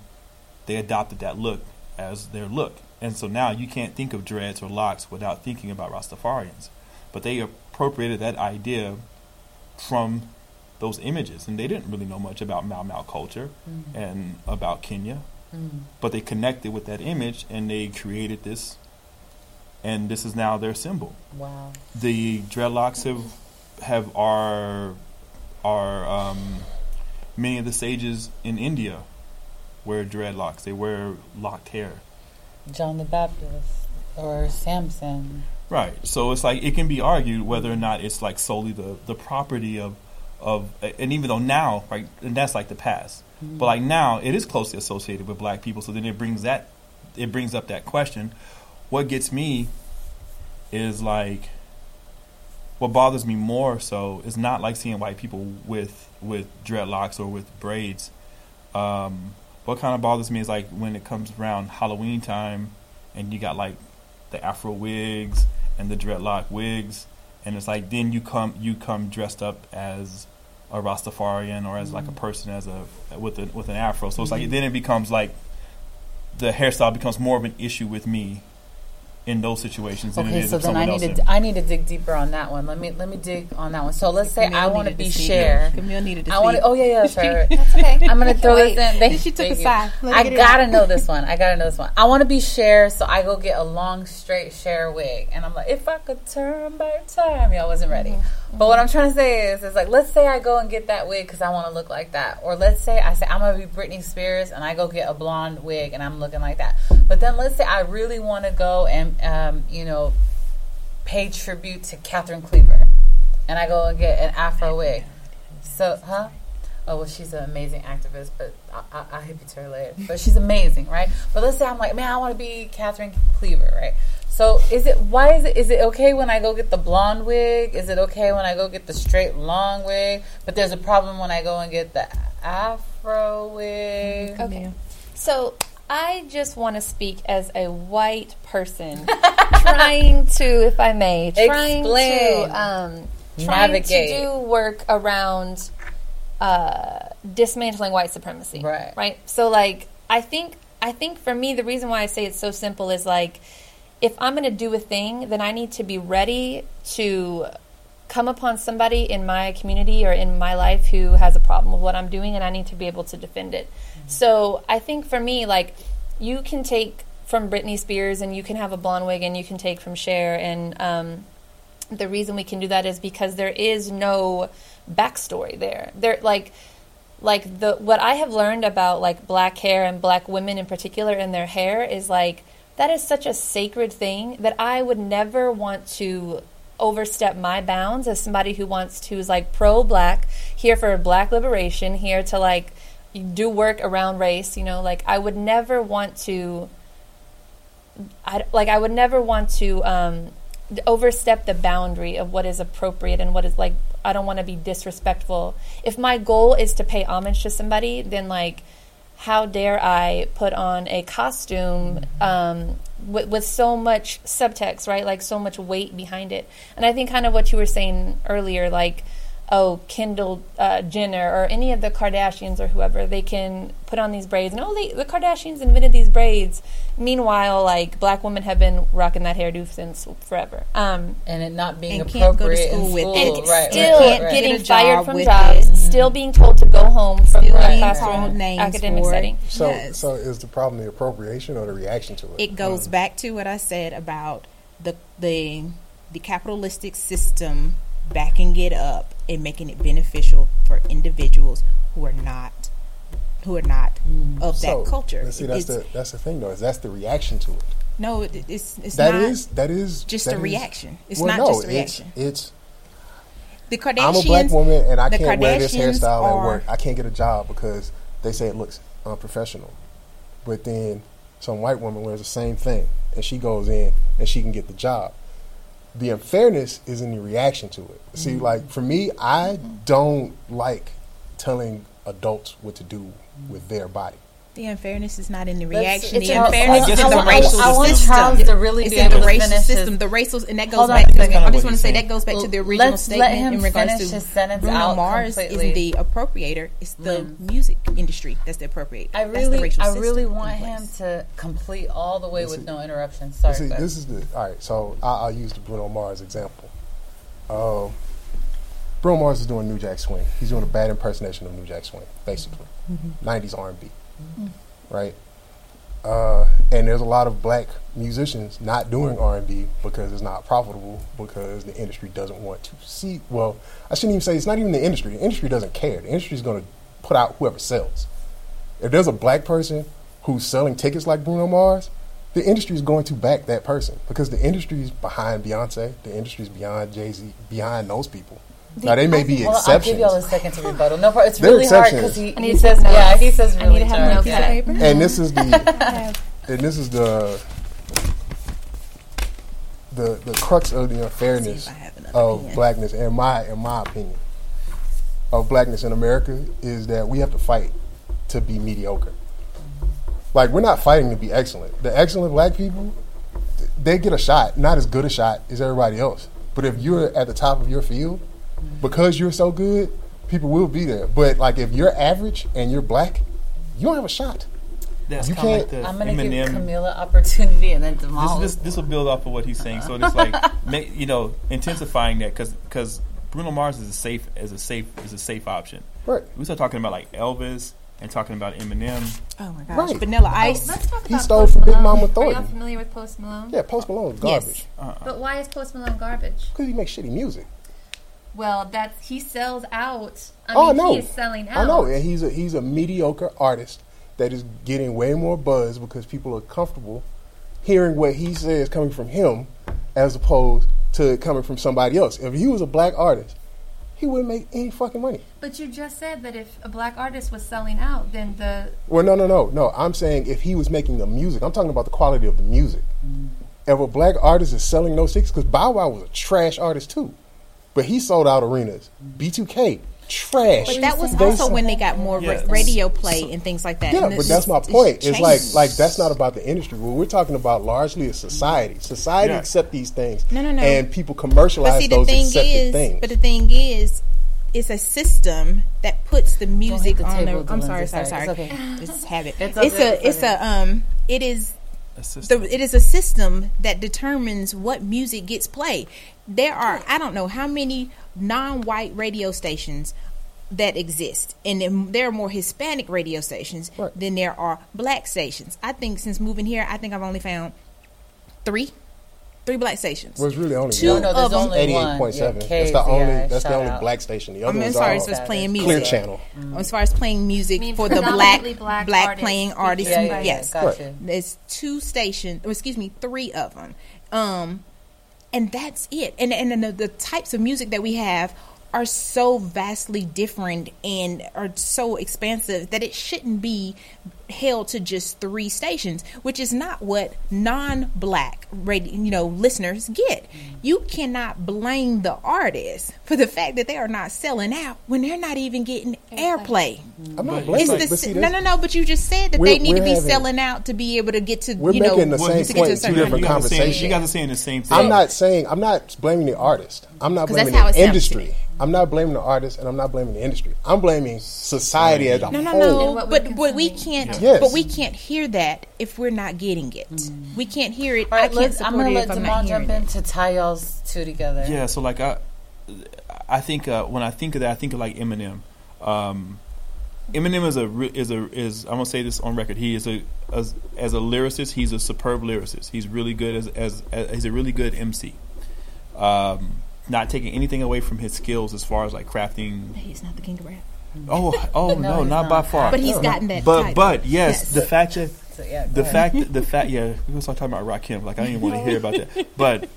they adopted that look as their look. And so now you can't think of dreads or locks without thinking about Rastafarians. But they appropriated that idea from those images. And they didn't really know much about Mau Mau culture mm-hmm. and about Kenya. Mm-hmm. But they connected with that image and they created this. And this is now their symbol wow the dreadlocks have have are are um, many of the sages in India wear dreadlocks. They wear locked hair. john the baptist or samson Right. So it's like it can be argued whether or not it's like solely the, the property of of and even though now right and that's like the past. But like now it is closely associated with black people, so then it brings that it brings up that question. What gets me is like what bothers me more so is not like seeing white people with with dreadlocks or with braids. Um, what kind of bothers me is like when it comes around Halloween time and you got like the afro wigs and the dreadlock wigs and it's like then you come you come dressed up as a Rastafarian or as like a person as a with a, with an afro. So it's like then it becomes like the hairstyle becomes more of an issue with me in those situations than it Okay, is so if then I need else to in. I need to dig deeper on that one. Let me let me dig on that one. So let's say Camille I want to be to Cher. Camille needed to I want to. speak. Oh yeah, yeah, that's right. right. That's okay. I'm gonna throw this in. Thank, she took a side. I gotta out. know this one. I gotta know this one. I want to be Cher, so I go get a long straight Cher wig, and I'm like, if I could turn back time, y'all wasn't ready. Mm-hmm. But what I'm trying to say is, is like, let's say I go and get that wig because I want to look like that, or let's say I say I'm gonna be Britney Spears and I go get a blonde wig and I'm looking like that. But then let's say I really want to go and um, you know pay tribute to Kathleen Cleaver, and I go and get an Afro wig. So, huh? Oh well, she's an amazing activist, but I, I, I'll hip you to her later. But she's amazing, right? But let's say I'm like, man, I want to be Kathleen Cleaver, right? So is it why is it is it okay when I go get the blonde wig? Is it okay when I go get the straight long wig? But there's a problem when I go and get the afro wig. Okay. So I just want to speak as a white person trying to, if I may, trying Explain. to um, trying Navigate. to do work around uh, dismantling white supremacy. Right. Right. So like I think I think for me the reason why I say it's so simple is like if I'm going to do a thing, then I need to be ready to come upon somebody in my community or in my life who has a problem with what I'm doing, and I need to be able to defend it. So I think for me, like, you can take from Britney Spears and you can have a blonde wig and you can take from Cher. And um, the reason we can do that is because there is no backstory there. There, like, like the what I have learned about like black hair and black women in particular and their hair is like that is such a sacred thing that I would never want to overstep my bounds as somebody who wants to is like pro black here for black liberation here to like do work around race you know like I would never want to I, like I would never want to um, overstep the boundary of what is appropriate and what is like I don't want to be disrespectful. If my goal is to pay homage to somebody, then like how dare I put on a costume um, with, with so much subtext, right? Like so much weight behind it. And I think kind of what you were saying earlier, like oh Kendall uh, Jenner or any of the Kardashians or whoever, they can put on these braids and oh they, the Kardashians invented these braids. Meanwhile, like black women have been rocking that hairdo since forever. Um, And it not being And can't go to school in with school. it. and right, still right, right. getting Get a job fired from with jobs, it. still being told to go home from Still a classroom called names academic setting. So, Yes. so is the problem the appropriation or the reaction to it? it goes back to what I said about the the the capitalistic system backing it up and making it beneficial for individuals who are not who are not mm. of that So, culture. but See, that's It's- the that's the thing though. Is that's the reaction to it? no, it, it's it's That not is that is just that a is- reaction. It's well, not no, just a reaction. It's, the Kardashians. I'm a black woman and I can't wear this hairstyle are- at work. I can't get a job because they say it looks unprofessional. But then some white woman wears the same thing and she goes in and she can get the job. The unfairness is in the reaction to it. See, Mm-hmm. like for me, I don't like telling adults what to do with their body. The unfairness is not in the reaction. it's The unfairness I guess is in the a- racial I want system. Charles to really it's be in able the to racial finish his- system. The racial, and that goes back a to. second. I just want to say that goes back to the Well, original let's let statement him in regards finish to his sentence Bruno out Mars completely. is the appropriator. It's the Lynn. music industry that's the appropriate. I that's the really, racial I really want him to complete all the way This with no interruption. Sorry, See, but this is the all right. So I, I'll use the Bruno Mars example. Um, Bruno Mars is doing New Jack Swing. He's doing a bad impersonation of New Jack Swing, basically, '90s R&B, right? Uh, and there's a lot of black musicians not doing R&B because it's not profitable because the industry doesn't want to see. Well, I shouldn't even say it's not even the industry. The industry doesn't care. The industry is going to put out whoever sells. If there's a black person who's selling tickets like Bruno Mars, the industry is going to back that person because the industry is behind Beyonce, the industry is behind Jay Z, behind those people. now they may be Hold on, I'll give y'all a second to rebuttal. No, problem. it's They're really hard because exceptions. he, he says, take yeah, he says I need to have jarring. notes. Yeah. paper. and this is the and this is the the the crux of the unfairness See if I have another of pen. blackness, in my in my opinion, of blackness in America is that we have to fight to be mediocre. Like we're not fighting to be excellent. The excellent black people, they get a shot, not as good a shot as everybody else. But if you're at the top of your field, because you're so good, people will be there. But like if you're average and you're black, you don't have a shot. That's You kind of like can't- the I'm going to give Eminem. Camila opportunity and then this, this this will build off of what he's saying. So it's like, ma- you know, intensifying that because because Bruno Mars is a safe is a safe is a safe option. Right. We start talking about like Elvis and talking about Eminem. Oh my gosh, Right. Vanilla Oh, Ice. let's talk He about stole Post from Big Malone. Mama Are y'all familiar with Post Malone? Yeah, Post Malone's Yes. garbage uh-uh. But why is Post Malone garbage? because he makes shitty music. Well, that's he sells out. I oh mean, no, he is selling out. I know, and he's a he's a mediocre artist that is getting way more buzz because people are comfortable hearing what he says coming from him as opposed to coming from somebody else. If he was a black artist, he wouldn't make any fucking money. But you just said that if a black artist was selling out, then the Well, no, no, no, no. I'm saying if he was making the music, I'm talking about the quality of the music. Mm. if a black artist is selling those tickets, because Bow Wow was a trash artist too, but he sold out arenas. Mm. B2K trash. But that was They also sold- when they got more ra- radio play and things like that. Yeah, And but this that's my point. It's like like that's not about the industry. What we're talking about largely is society. Society Yeah. accept these things. No, no, no. And people commercialize But see, the those thing accepted is, things. but the thing is, it's a system that puts the music the on table, the. I'm Dylan. sorry, sorry, sorry. It's okay. It's habit. It's It's, a. it's It's a. Um. It is. A. The, it is a system that determines what music gets played. There are I don't know how many non-white radio stations that exist, and there are more Hispanic radio stations Right. than there are black stations. I think since moving here, I think I've only found three, three black stations. was really only Two one. No, no, there's of 'em- only Eighty-eight one. point seven. Yeah, that's the only. That's the only out. black station. The I other as far as just playing music, Clear Channel. as far as playing music I mean, for the black black black, artists. playing artists, Yeah, yeah, yeah, yes, got Right. you. there's two stations, or excuse me, three of them. Um, and that's it. And and, then the, the types of music that we have are so vastly different and are so expansive that it shouldn't be held to just three stations, which is not what non-black radio, you know, listeners get. You cannot blame the artists for the fact that they are not selling out when they're not even getting airplay. I'm not blaming. It's but the see, no, no, no. But you just said that they need to be having- selling out to be able to get to We're you know making the same you- to get to a in two certain different you guys are conversations. you guys are saying the same thing. I'm not saying I'm not blaming the artist. I'm not 'Cause that's blaming how the it sounds to industry. Me. I'm not blaming the artist, and I'm not blaming the industry. I'm blaming society as a No, no, whole. no. what we're But but we can't. Yes. But we can't hear that if we're not getting it. We can't hear it. All I right, can't let's, support I'm gonna it let if I'm Jamal not jump hearing in it. to tie y'all's two together. Yeah, so like I, I think uh, when I think of that, I think of like Eminem. Um, Eminem is a re- is a is I'm gonna say this on record. He is a as, as a lyricist, he's a superb lyricist. He's really good as as, as he's a really good MC. Um, not taking anything away from his skills as far as like crafting. He's not the king of rap, Oh, oh no, No, he's not by far. but he's gotten that. But title. but yes, Yes. the fact that So, yeah, the ahead. fact the fact yeah we gonna start talking about Rakim like I didn't even want to hear about that but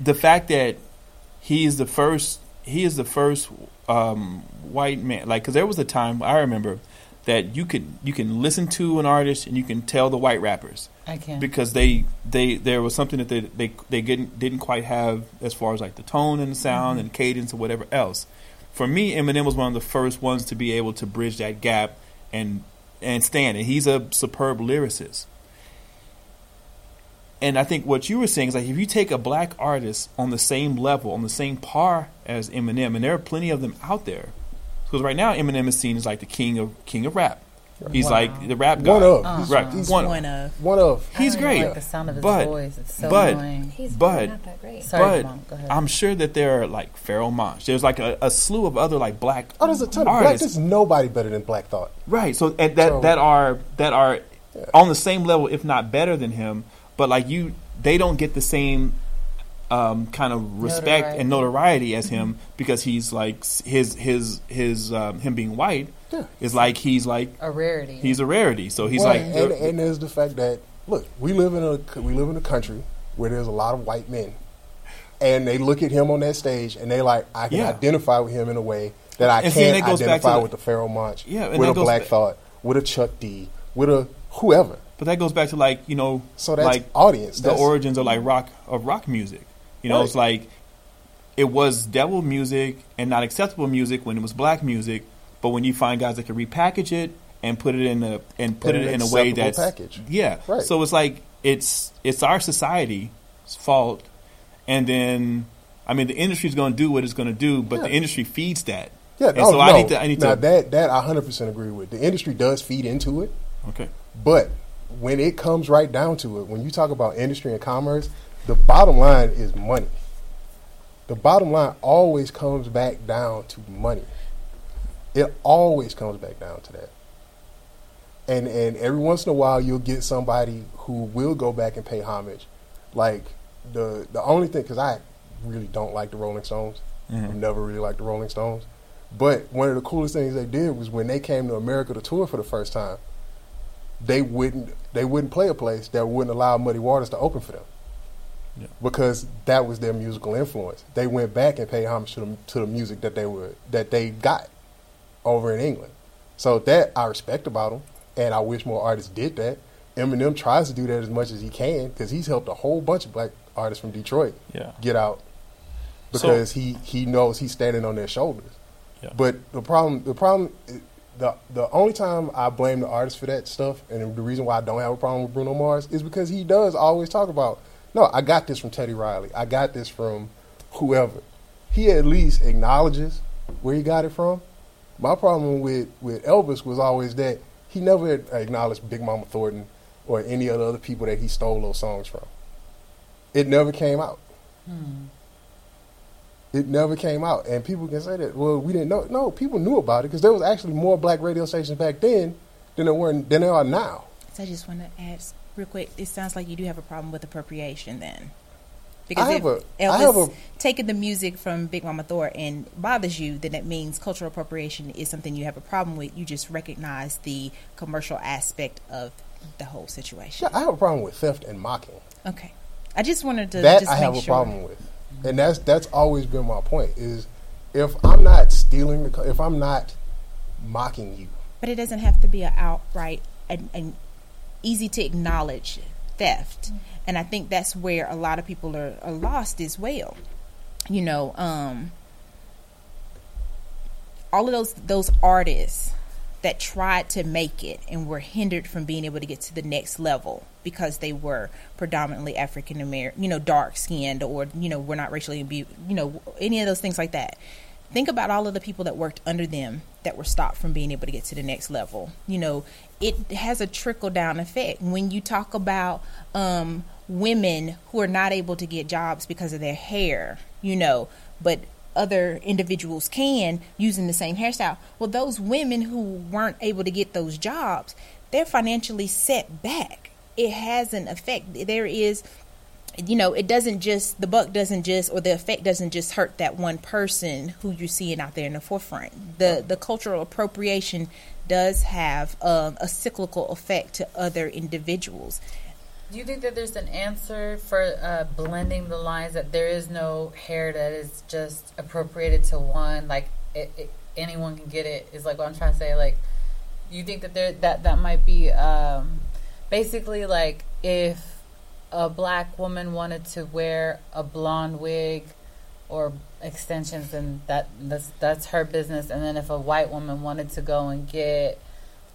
the fact that he is the first he is the first um, white man like because there was a time I remember that you could you can listen to an artist and you can tell the white rappers I can. because they they there was something that they they they didn't didn't quite have as far as like the tone and the sound and mm-hmm. cadence or whatever else. For me, Eminem was one of the first ones to be able to bridge that gap and and stand it. He's a superb lyricist. And I think what you were saying is like if you take a black artist on the same level, on the same par as Eminem, and there are plenty of them out there, because right now Eminem is seen as like the king of king of rap. He's Wow. like the rap guy. One of. Uh-huh. He's, right, he's one, one of. one of. He's don't great. Like the sound of his But- voice. It's so but- annoying. He's But- not that great. Sorry, but Jamal. Go ahead. I'm sure that there are like Pharoahe Monch. There's like a, a slew of other like black Oh, there's a ton of black. artists. There's nobody better than Black Thought. Right. So and that So- that are that are on the same level, if not better than him. But like you, they don't get the same um, kind of respect Notoriety. and notoriety as him because he's like his his his um, him being white Yeah. is like he's like a rarity. he's a rarity. So he's Well, like and, and there's the fact that look, we live in a we live in a country where there's a lot of white men, and they look at him on that stage and they like, I can Yeah. identify with him in a way that I And can't that goes back to identify with the Pharoahe Monch, Yeah, and with a Black back- Thought, with a Chuck D, with a whoever. but that goes back to like you know So that's like audience. the That's, origins of like rock of rock music. You know, Right. it's like it was devil music and not acceptable music when it was black music, but when you find guys that can repackage it and put it in a and put In it in a way that's package. yeah. Right. So it's like it's it's our society's fault, and then I mean the industry's going to do what it's going to do, but Yeah. the industry feeds that. Yeah, and oh, so I no. need to I need now to that that I hundred percent agree with. The industry does feed into it, okay. but when it comes right down to it, when you talk about industry and commerce, the bottom line is money. The bottom line always comes back down to money. It always comes back down to that. And and every once in a while you'll get somebody who will go back and pay homage. Like the the only thing because I really don't like the Rolling Stones. Mm-hmm. I've never really liked the Rolling Stones. But one of the coolest things they did was when they came to America to tour for the first time, they wouldn't they wouldn't play a place that wouldn't allow Muddy Waters to open for them. Yeah. Because that was their musical influence. They went back and paid homage to the, to the music that they were that they got over in England. So that I respect about them, and I wish more artists did that Eminem tries to do that as much as he can because he's helped a whole bunch of black artists from Detroit Yeah. get out because he he knows he's standing on their shoulders. Yeah. But the problem, the problem, the the only time I blame the artist for that stuff, and the reason why I don't have a problem with Bruno Mars is because he does always talk about, no, I got this from Teddy Riley, I got this from whoever. He at least acknowledges where he got it from. My problem with with Elvis was always that he never acknowledged Big Mama Thornton or any of the other people that he stole those songs from. It never came out. Hmm. It never came out, and people can say that. Well, we didn't know. No, people knew about it because there was actually more black radio stations back then than there were than there are now. So I just want to ask real quick. It sounds like you do have a problem with appropriation then. I Because have if a- I have Elvis a- taking the music from Big Mama Thornton and bothers you, then that means cultural appropriation is something you have a problem with. You just recognize the commercial aspect of the whole situation. Yeah, I have a problem with theft and mocking. Okay. I just wanted to that I have a sure. problem with, and that's that's always been my point. Is if I'm not stealing the, if I'm not mocking you, But it doesn't have to be an outright and, and easy to acknowledge theft. And I think that's where a lot of people are, are lost as well. You know, um, all of those those artists that tried to make it and were hindered from being able to get to the next level because they were predominantly African American, you know, dark skinned or you know were not racially imbu- you know, any of those things like that. Think about all of the people that worked under them that were stopped from being able to get to the next level. You know, it has a trickle down effect when you talk about um, women who are not able to get jobs because of their hair. You know, but other individuals can using the same hairstyle. Well, those women who weren't able to get those jobs, they're financially set back. It has an effect. There is, you know, it doesn't just, the buck doesn't just, or the effect doesn't just hurt that one person who you're seeing out there in the forefront. The, the cultural appropriation does have um, a cyclical effect to other individuals. Do you think that there's an answer for uh, blending the lines? That there is no hair that is just appropriated to one, like it, it, anyone can get it. Is like what I'm trying to say. Like, you think that there that that might be um, basically like if a black woman wanted to wear a blonde wig or extensions, and that that's that's her business. And then if a white woman wanted to go and get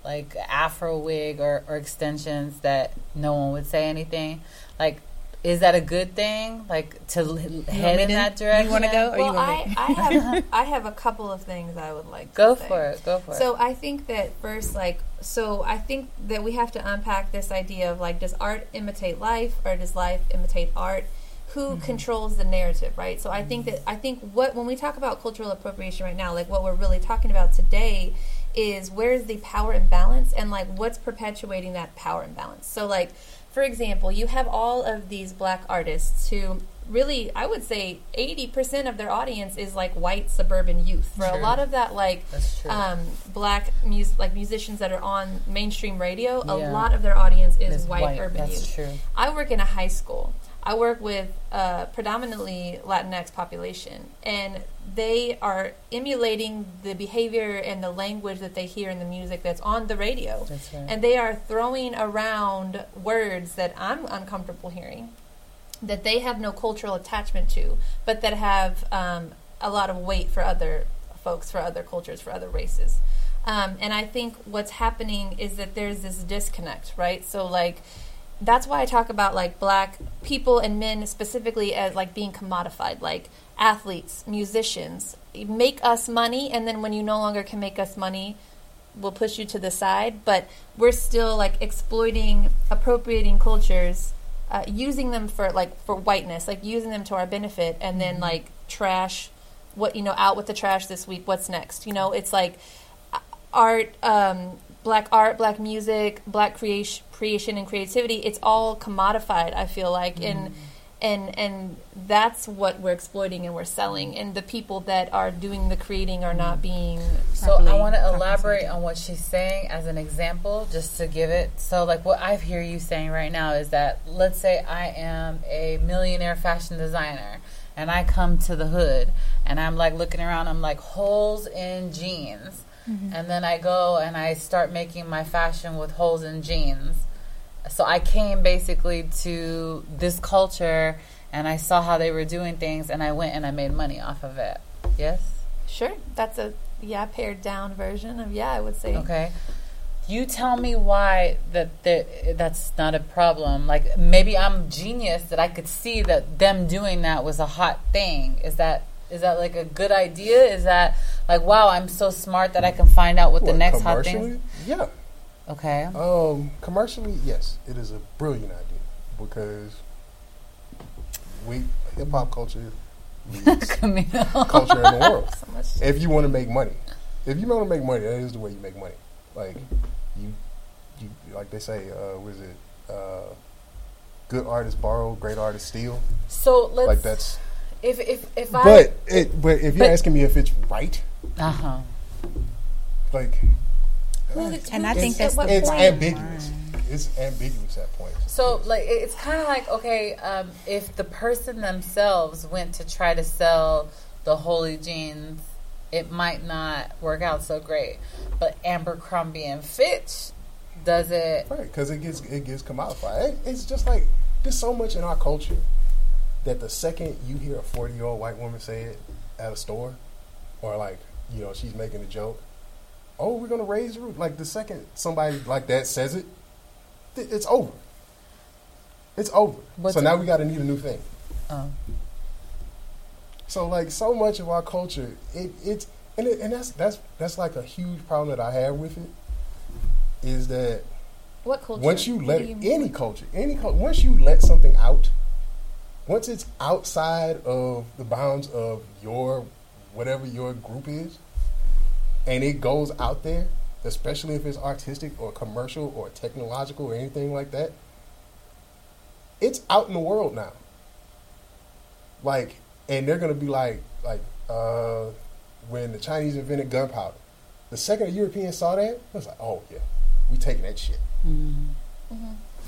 like afro wig or, or extensions that no one would say anything like is that a good thing like to l- head me in to- that you wanna go? Or you Well, want I, me- I have I have a couple of things I would like. to go say. for it go for it So I think that first, like, so I think that we have to unpack this idea of like, does art imitate life or does life imitate art? Who Mm-hmm. controls the narrative, right? So I think that I think what when we talk about cultural appropriation right now, like what we're really talking about today is where's the power imbalance and like what's perpetuating that power imbalance. So like for example, you have all of these black artists who really I would say 80% of their audience is like white suburban youth. For a lot of that like um, black mus- like musicians that are on mainstream radio, a lot of their audience is It's white, urban that's youth. true I work in a high school. I work with uh, predominantly Latinx population, and they are emulating the behavior and the language that they hear in the music that's on the radio, that's right and they are throwing around words that I'm uncomfortable hearing, that they have no cultural attachment to, but that have um, a lot of weight for other folks, for other cultures, for other races. Um, and I think what's happening is that there's this disconnect, right? So, like, that's why I talk about like black people and men specifically as like being commodified, like athletes, musicians. Make us money, and then when you no longer can make us money, we'll push you to the side. But we're still like exploiting, appropriating cultures, uh, using them for like for whiteness, like using them to our benefit, and then like trash. What you know, out with the trash this week. What's next? You know, it's like uh, art, um, black art, black music, black creation, creation and creativity. It's all commodified. I feel like, and mm. and and that's what we're exploiting and we're selling. And the people that are doing the creating are not mm. being. So I want to elaborate on what she's saying as an example, just to give it. So, like what I hear you saying right now is that let's say I am a millionaire fashion designer, and I come to the hood, and I'm like looking around, I'm like holes in jeans, mm-hmm. and then I go and I start making my fashion with holes in jeans. So I came basically to this culture and I saw how they were doing things and I went and I made money off of it. Yes? Sure, that's a yeah pared down version of yeah. I would say Okay. You tell me why that there, that's not a problem. Like maybe I'm genius that I could see that them doing that was a hot thing. Is that is that like a good idea? Is that like wow, I'm so smart that I can find out what, the next hot thing? Yeah. Okay. Um, commercially, yes, it is a brilliant idea because we hip hop culture leads culture in the world. so. If you want to make money, if you want to make money, that is the way you make money. Like you, you like they say, uh, what is it? Uh, good artists borrow, great artists steal. So let's Like that's. if if if I But it, but if you're asking me if it's right, uh huh. like And I think that's what the it's point? ambiguous. It's ambiguous at points. So like it's kind of like okay, um, if the person themselves went to try to sell the holy jeans, it might not work out so great. But Abercrombie and Fitch does it. Right, because it gets it gets commodified. It, it's just like there's so much in our culture that the second you hear a 40 year old white woman say it at a store, or like you know she's making a joke, oh we're gonna raise the roof. Like the second somebody like that says it, th- it's over. It's over. What's so now we got to need a new thing. Oh. So like so much of our culture, it it's and it, and that's that's that's like a huge problem that I have with it. Is that What culture? once you let you any culture, any culture, once you let something out, once it's outside of the bounds of your whatever your group is, and it goes out there, especially if it's artistic or commercial or technological or anything like that, it's out in the world now. Like, and they're gonna be like, like, uh, when the Chinese invented gunpowder, the second the Europeans saw that, it was like, oh yeah, we taking that shit.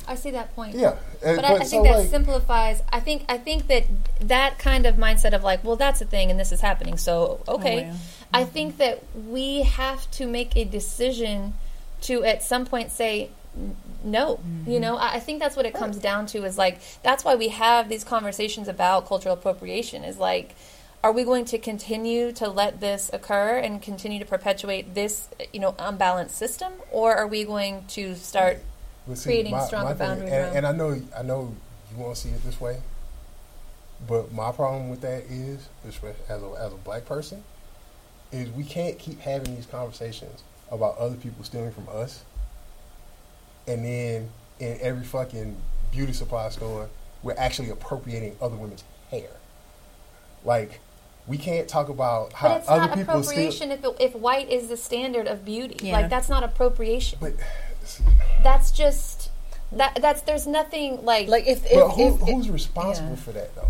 I see that point. Yeah, and- But, I, I so, think that like, simplifies. I think I think that that kind of mindset of like, well, that's a thing, and this is happening. So oh, okay, well. I think that we have to make a decision to at some point say n- no. You mm-hmm. know, I, I think that's what it comes down to. Is like that's why we have these conversations about cultural appropriation. Is like. Are we going to continue to let this occur and continue to perpetuate this, you know, unbalanced system, or are we going to start But see, creating my- stronger my thing- boundaries And, and I know, I know you won't see it this way, but my problem with that is, especially as a, as a black person, is we can't keep having these conversations about other people stealing from us, and then in every fucking beauty supply store, we're actually appropriating other women's hair. Like, we can't talk about how But it's other not people steal. appropriation if, it, if white is the standard of beauty. Yeah. Like that's not appropriation. But, That's just that. That's there's nothing like. Like if if, but who, if, if- who's responsible yeah. for that though?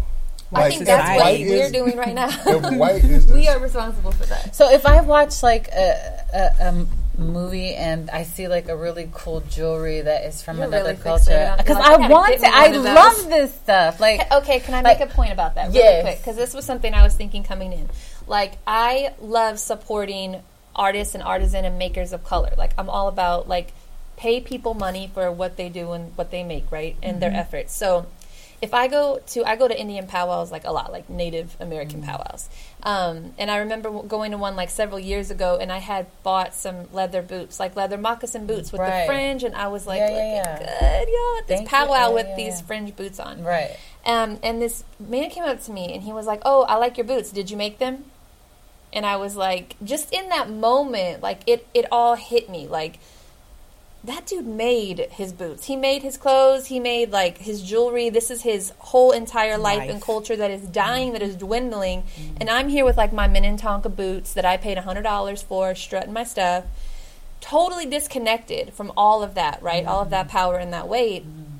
I think that's what we're doing right now. White is we are responsible for that. So if I watch like a movie and I see like a really cool jewelry that is from You're another really fixated culture, because like, I I want get to, I one of those. love this stuff. Like, Okay, can I Like- make a point about that really Yes. quick? Because this was something I was thinking coming in. Like, I love supporting artists and artisan and makers of color. Like, I'm all about like pay people money for what they do and what they make, right, and their efforts. So, if I go to I go to Indian powwows like a lot, like Native American powwows, um, and I remember going to one like several years ago, and I had bought some leather boots, like leather moccasin boots with Right. the fringe, and I was like, Yeah, yeah, looking yeah. good, yo, at this Thank powwow with these fringe boots on. right. Um, and this man came up to me and he was like, "Oh, I like your boots. Did you make them?" And I was like, just in that moment, like it, it all hit me. Like that dude made his boots. He made his clothes. He made like his jewelry. This is his whole entire life, Life. and culture that is dying, that is dwindling. Mm-hmm. And I'm here with like my Minnetonka boots that I paid hundred dollars for, strutting my stuff. Totally disconnected from all of that, right? All of that mm-hmm. power and that weight mm-hmm.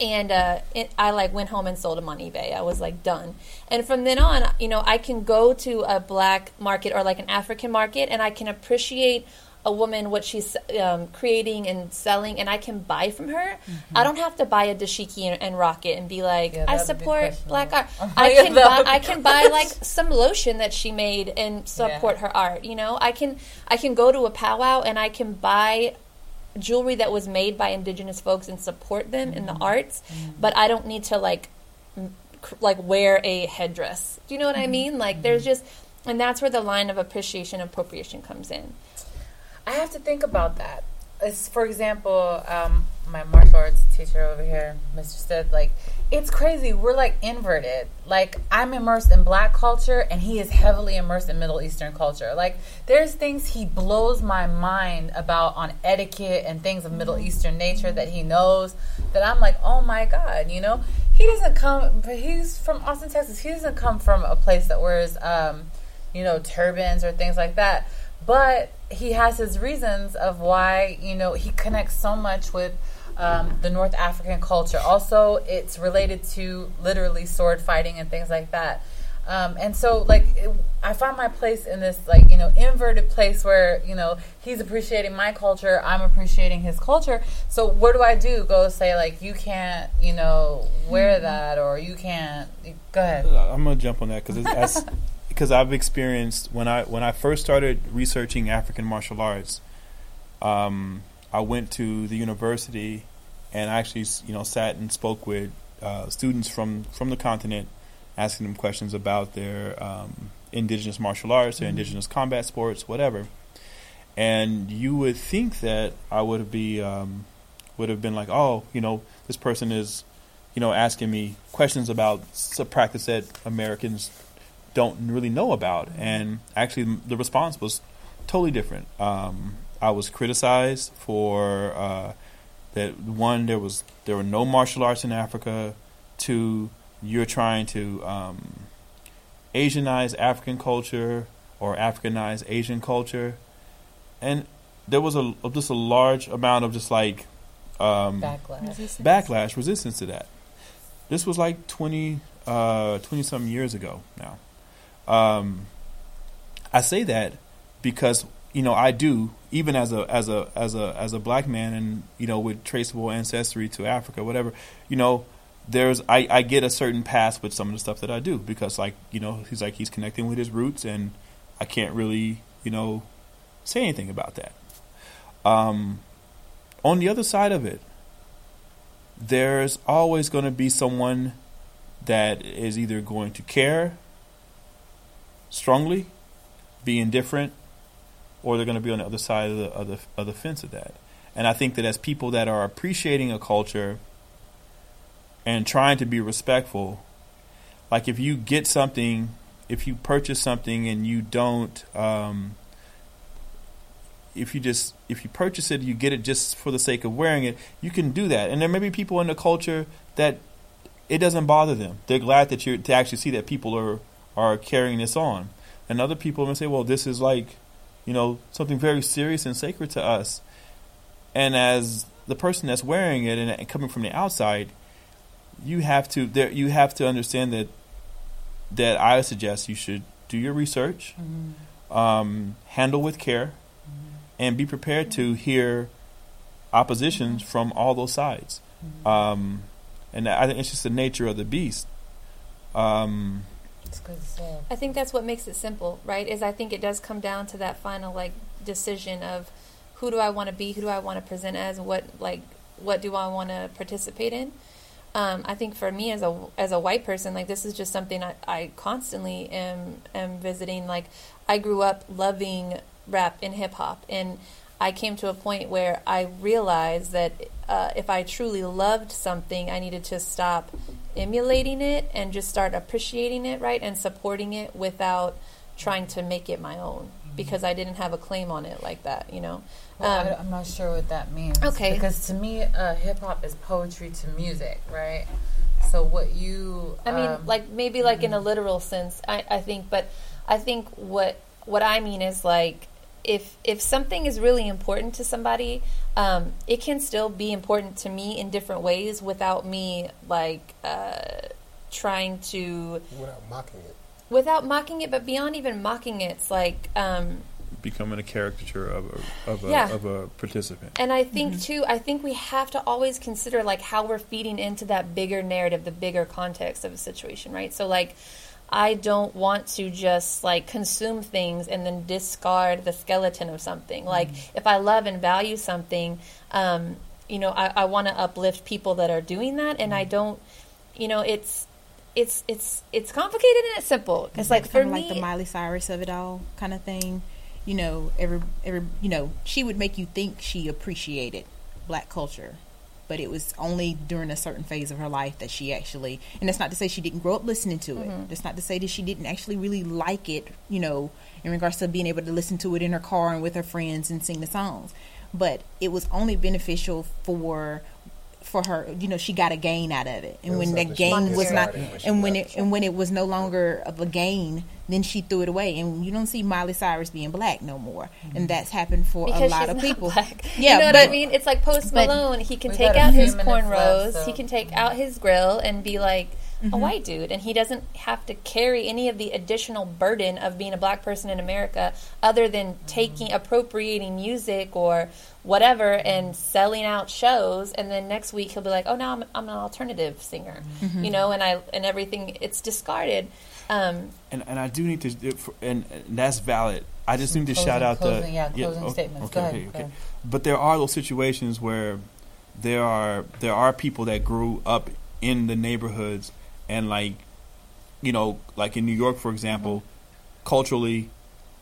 and uh, it, I like went home and sold them on eBay. I was like done. And from then on, you know, I can go to a black market or like an African market, and I can appreciate a woman what she's um, creating and selling, and I can buy from her. I don't have to buy a dashiki and, and rock it and be like, Yeah, I support black art. I can buy, I can buy like some lotion that she made and support Yeah. her art. You know, I can I can go to a powwow and I can buy jewelry that was made by indigenous folks and support them in the arts, but I don't need to like like wear a headdress. Do you know what I mean? Like there's just and that's where the line of appreciation appropriation comes in. I have to think about that. As for example, um, my martial arts teacher over here, Mr. said, like, it's crazy. We're like inverted. Like, I'm immersed in black culture, and he is heavily immersed in Middle Eastern culture. Like, there's things he blows my mind about on etiquette and things of Middle Eastern nature that he knows that I'm like, oh my God, you know? He doesn't come, but he's from Austin, Texas. He doesn't come from a place that wears, um, you know, turbans or things like that. But he has his reasons of why, you know, he connects so much with um, the North African culture. Also, it's related to literally sword fighting and things like that. Um, and so, like, it, I find my place in this, like, you know, inverted place where, you know, he's appreciating my culture, I'm appreciating his culture. So, what do I do? Go say, like, you can't, you know, wear that, or you can't. Go ahead. I'm gonna jump on that because because I've experienced when I when I first started researching African martial arts, um, I went to the university and I actually you know sat and spoke with uh, students from from the continent, asking them questions about their um, indigenous martial arts, their indigenous combat sports, whatever. And you would think that I would be um, would have been like, oh, you know, this person is, you know, asking me questions about a practice that Americans don't really know about. And actually, the response was totally different. Um, I was criticized for uh, that. One, there was there were no martial arts in Africa. Two, you're trying to um, Asianize African culture or Africanize Asian culture, and there was a just a large amount of just like um, Backlash. backlash, resistance to that. This was like 20, uh, 20 something years ago now. Um, I say that because you know I do even as a as a as a as a black man and you know with traceable ancestry to Africa, whatever. You know, there's I, I get a certain pass with some of the stuff that I do because like you know he's like he's connecting with his roots and I can't really you know say anything about that. Um, on the other side of it, there's always going to be someone that is either going to care strongly, be indifferent, or they're going to be on the other side of the, of the of the fence of that. And I think that as people that are appreciating a culture and trying to be respectful, like if you get something, if you purchase something and you don't, um, if you just if you purchase it, you get it just for the sake of wearing it. You can do that, and there may be people in the culture that it doesn't bother them. They're glad that you're to actually see that people are are carrying this on, and other people may say, "Well, this is like, you know, something very serious and sacred to us." And as the person that's wearing it and, coming from the outside, you have to there you have to understand that that I suggest you should do your research, um, handle with care, and be prepared to hear oppositions from all those sides. Um, and I think it's just the nature of the beast. Um, It's good to say. I think that's what makes it simple, right? Is I think it does come down to that final like decision of who do I want to be, who do I want to present as, what like what do I want to participate in. Um, I think for me as a as a white person, like this is just something I, I constantly am am visiting. Like I grew up loving rap and hip hop, and I came to a point where I realized that uh, if I truly loved something, I needed to stop emulating it and just start appreciating it, right, and supporting it without trying to make it my own because I didn't have a claim on it like that, you know. Well, Um, I, I'm not sure what that means. Okay. Because to me, uh, hip hop is poetry to music, right? So what you, I mean, um, like maybe like in a literal sense, I, I think, but I think what what I mean is like if if something is really important to somebody, um, it can still be important to me in different ways without me like uh, trying to without mocking it. without mocking it, but beyond even mocking it, it's like um, becoming a caricature of a of a, Yeah. of a participant. And I think too, I think we have to always consider like how we're feeding into that bigger narrative, the bigger context of a situation, right? So like, I don't want to just like consume things and then discard the skeleton of something. Like if I love and value something, um, you know, I, I want to uplift people that are doing that, and I don't, you know, it's it's it's it's complicated and it's simple. It's like for kind of me, like the Miley Cyrus of it all kind of thing. You know, every every you know, she would make you think she appreciated black culture, but it was only during a certain phase of her life that she actually. And that's not to say she didn't grow up listening to it. Mm-hmm. That's not to say that she didn't actually really like it. You know, in regards to being able to listen to it in her car and with her friends and sing the songs. But it was only beneficial for for her. You know, she got a gain out of it, and It when the gain was not, discarded when she and when it and when it was no longer of a gain, then she threw it away. And you don't see Miley Cyrus being black no more, and that's happened for because a lot she's of not people. black. Yeah, you know what but I mean. It's like Post Malone He can take out his minutes cornrows. left, so- He can take out his grill and be like Mm-hmm. a white dude, and he doesn't have to carry any of the additional burden of being a black person in America, other than taking appropriating music or whatever and selling out shows. And then next week he'll be like, "Oh, now I'm, I'm an alternative singer," Mm-hmm. you know, and I and everything it's discarded. Um, and and I do need to, and, and that's valid. I just need to Closing- shout out closing- the yeah, closing okay, statements. Okay, Go ahead, okay, go okay. But there are those situations where there are there are people that grew up in the neighborhoods and like you know like in New York for example, Mm-hmm. culturally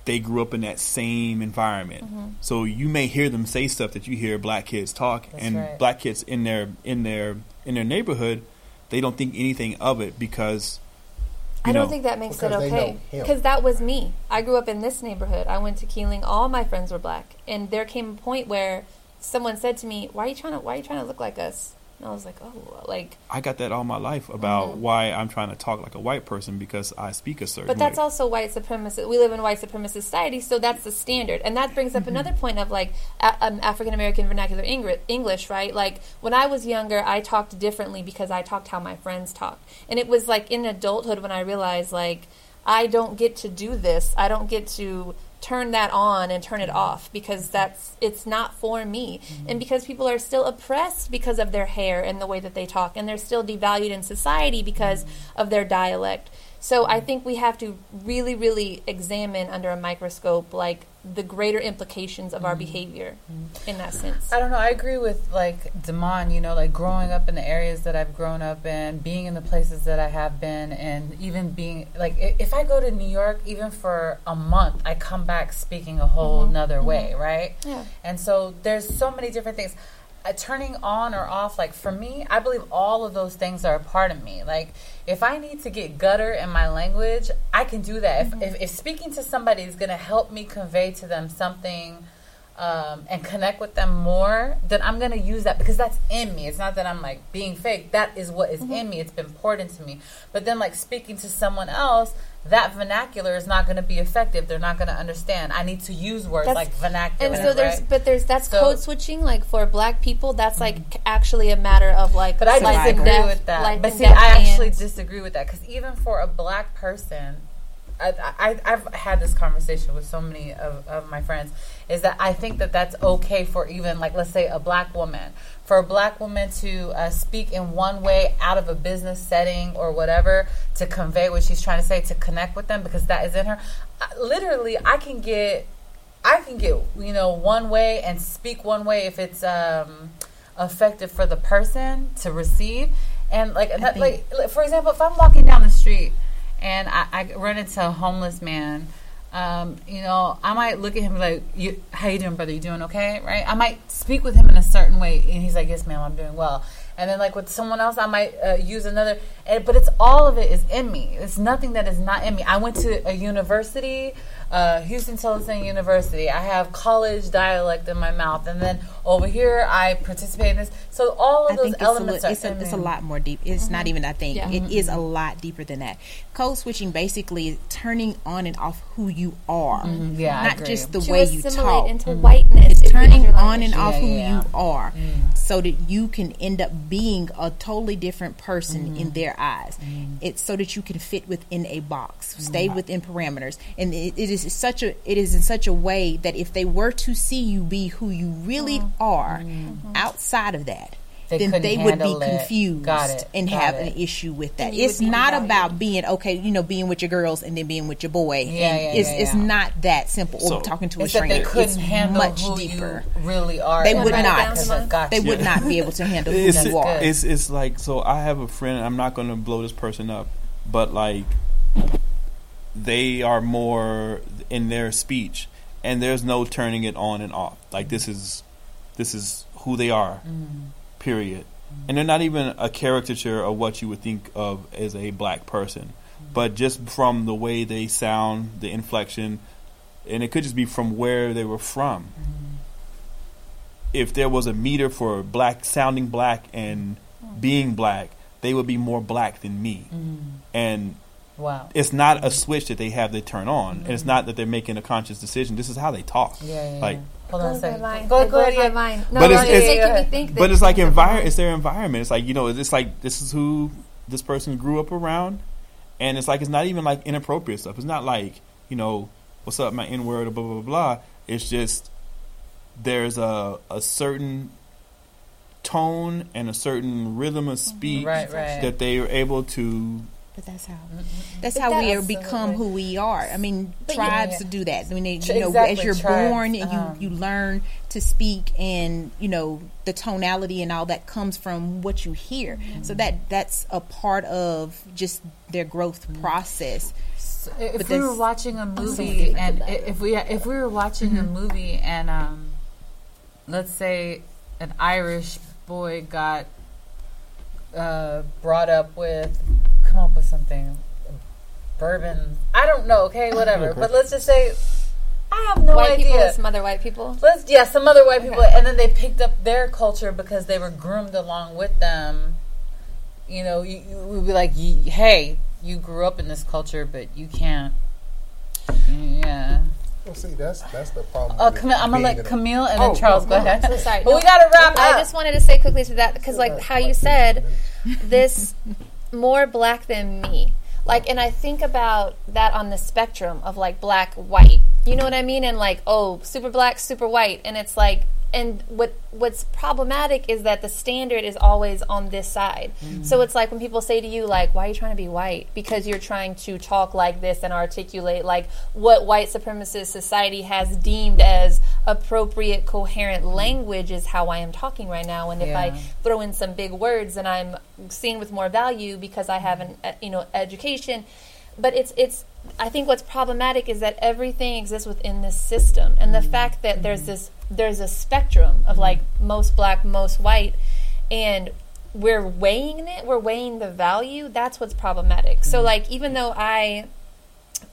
they grew up in that same environment. Mm-hmm. So you may hear them say stuff that you hear black kids talk That's and right. black kids in their in their in their neighborhood, they don't think anything of it because I you don't know, think that makes it okay. Because that was me. I grew up in this neighborhood. I went to Keeling. All my friends were black, and there came a point where someone said to me, "Why are you trying to? Why are you trying to look like us?" And I was like, "Oh, like." I got that all my life about Mhm. why I'm trying to talk like a white person because I speak a certain But that's way. also white supremacist. We live in white supremacist society, so that's the standard, and that brings up another point of like a, um, African American vernacular English, right? Like when I was younger, I talked differently because I talked how my friends talked, and it was like in adulthood when I realized like I don't get to do this. I don't get to turn that on and turn it mm-hmm. off because that's it's not for me. Mm-hmm. And because people are still oppressed because of their hair and the way that they talk and they're still devalued in society because mm-hmm. of their dialect so i think we have to really really examine under a microscope like the greater implications of our mm-hmm. behavior mm-hmm. in that sense I don't know. I agree with like Damon. You know, like growing up in the areas that I've grown up in, being in the places that I have been, and even being like, if I go to New York, even for a month, I come back speaking a whole mm-hmm. nother way, right? Yeah. And so there's so many different things. Uh, turning on or off, like for me, I believe all of those things are a part of me. Like if I need to get gutter in my language, I can do that. If, if, if speaking to somebody is going to help me convey to them something um, and connect with them more, then I'm gonna use that because that's in me. It's not that I'm like being fake. That is what is in me. It's been poured into me. But then, like speaking to someone else, that vernacular is not gonna be effective. They're not gonna understand. I need to use words That's- like vernacular. and so there's right? but there's that's So- code switching like for black people that's like mm-hmm. actually a matter of like But I disagree death, with that. But see, I actually and- disagree with that because even for a black person, I, I, I've had this conversation with so many of, of my friends, is that I think that that's okay for even, like, let's say a black woman. For a black woman to uh, speak in one way out of a business setting or whatever to convey what she's trying to say, to connect with them because that is in her. I, literally, I can get I can get you know one way and speak one way if it's um, effective for the person to receive, and like that, like like, for example, if I'm walking down the street and I, I run into a homeless man. Um, you know, I might look at him like, you, "How you doing, brother? You doing okay?" Right? I might speak with him in a certain way, and he's like, "Yes, ma'am, I'm doing well." And then, like with someone else, I might uh, use another. And, but it's all of it is in me. It's nothing that is not in me. I went to a university, uh, Huston Tillotson University. I have college dialect in my mouth, and then over here, I participate in this. So all of I those think it's a, elements are it's, a, in it's a lot more deep. It's not mm-hmm. even I think Yeah. it is a lot deeper than that. Code switching basically is turning on and off who you are, mm-hmm. Yeah, I not agree. just the to way you assimilate talk. into mm-hmm. whiteness It's turning on and off Yeah, who yeah, yeah. you are, mm. so that you can end up being a totally different person in their eyes. Mm. It's so that you can fit within a box, stay mm. within parameters, and it, it is such a it is in such a way that if they were to see you be who you really mm. are outside of that, They then they would be it. confused Got it. and Got have it. an issue with that. It's not valued. about being okay, you know, being with your girls and then being with your boy. Yeah, and yeah, it's yeah, it's yeah. not that simple. So- or talking to a It's that stranger. they couldn't it's handle much who deeper. you really are. They would not. down to them. Gotcha. They would not be able to handle who it's, you are. it's it's like so I have a friend I'm not going to blow this person up but like they are more in their speech and there's no turning it on and off like this is this is who they are mm. Period and they're not even a caricature of what you would think of as a black person but just from the way they sound the inflection and it could just be from where they were from if there was a meter for black sounding black and being black, they would be more black than me. Mm-hmm. And Wow. it's not a switch that they have they turn on. And it's mm-hmm. not that they're making a conscious decision. This is how they talk. Yeah, yeah. Like, yeah. Hold on a Blows my second. mind. Go, It go, blows my yeah. mind. No, But no, it's- it's, it's- making me think but it's like things are envir- wrong. it's their environment. It's like, you know, it's like this is who this person grew up around. And it's like it's not even like inappropriate stuff. It's not like, you know, what's up, my N word or blah blah blah blah. It's just there's a a certain tone and a certain rhythm of mm-hmm. speech Right, right. that they are able to But that's how that's But how we are become who we are. I mean, But tribes yeah. do that. I mean, they, you know, exactly, as you're tribes, born and um, you you learn to speak, and you know the tonality and all that comes from what you hear. So that that's a part of just their growth process. So if But we were watching a movie and that. if we if we were watching a movie and um let's say an Irish boy got uh brought up with come up with something bourbon I don't know okay whatever but let's just say I have no white idea with some other white people. Let's yeah, some other white people, and then they picked up their culture because they were groomed along with them. You know, you, you would be like, "Hey, you grew up in this culture, but you can't." Yeah. Well, see, that's that's the problem. Oh, with Camille, I'm gonna let Camille and then Oh, Charles no, go no, ahead. So sorry. But No, we gotta wrap I up. just wanted to say quickly to that because, like, how you said, this more black than me. Like, and I think about that on the spectrum of like black, white. You know what I mean? And like, oh, super black, super white, and it's like, and what what's problematic is that the standard is always on this side. So it's like when people say to you, like, why are you trying to be white? Because you're trying to talk like this and articulate like what white supremacist society has deemed as appropriate, coherent language is how I am talking right now. And if I throw in some big words, then I'm seen with more value because I have an uh, you know education. But it's it's I think what's problematic is that everything exists within this system, and the mm-hmm. fact that there's this there's a spectrum of mm-hmm. like most black, most white, and we're weighing it, we're weighing the value. That's what's problematic. So mm-hmm. like even though I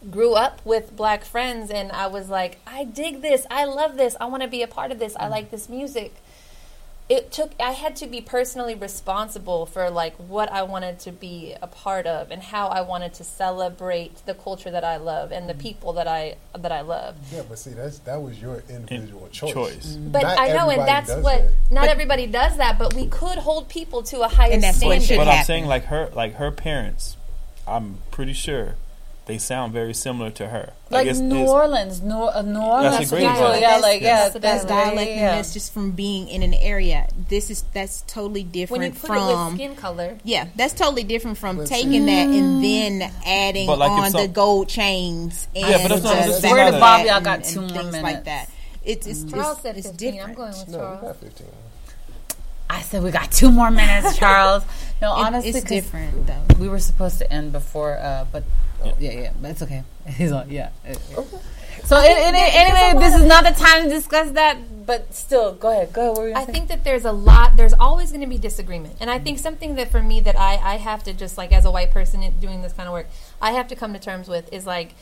grew up with black friends and I was like, I dig this, I love this, I want to be a part of this, I like this music. It took I had to be personally responsible for like what I wanted to be a part of and how I wanted to celebrate the culture that I love and the mm-hmm. people that I that I love. Yeah, but see, that's that was your individual mm. choice. choice. But Not I know, and that's what that. not everybody does that. But we could hold people to a higher And that's standard. should But I'm saying like her like her parents, I'm pretty sure they sound very similar to her. like it's- New Orleans, New, uh, New Orleans That's a great people, example. yeah, That's- like yeah, that's the That's dialect, dialect, yeah. and that's just from being in an area. This is that's totally when different you put from it with skin color, Yeah, that's totally different from But taking that and then adding like on some- the gold chains and Yeah, but that's not- the that's back not of a- that Bobby, I and- got and two more minutes. like that. It's it's, Charles it's, said it's 15. different. I'm going with No, we Charles. got 15. I said we got two more minutes, Charles. No, It- honestly, it's 'cause different though. we were supposed to end before, uh, but yeah, yeah, but it's okay. He's on, yeah. So it, it, there's a anyway, this is not the time to discuss that. But still, go ahead. Go ahead. What were you I gonna say? think that there's a lot. There's always going to be disagreement, and I think something that for me that I I have to just like as a white person doing this kind of work, I have to come to terms with is like.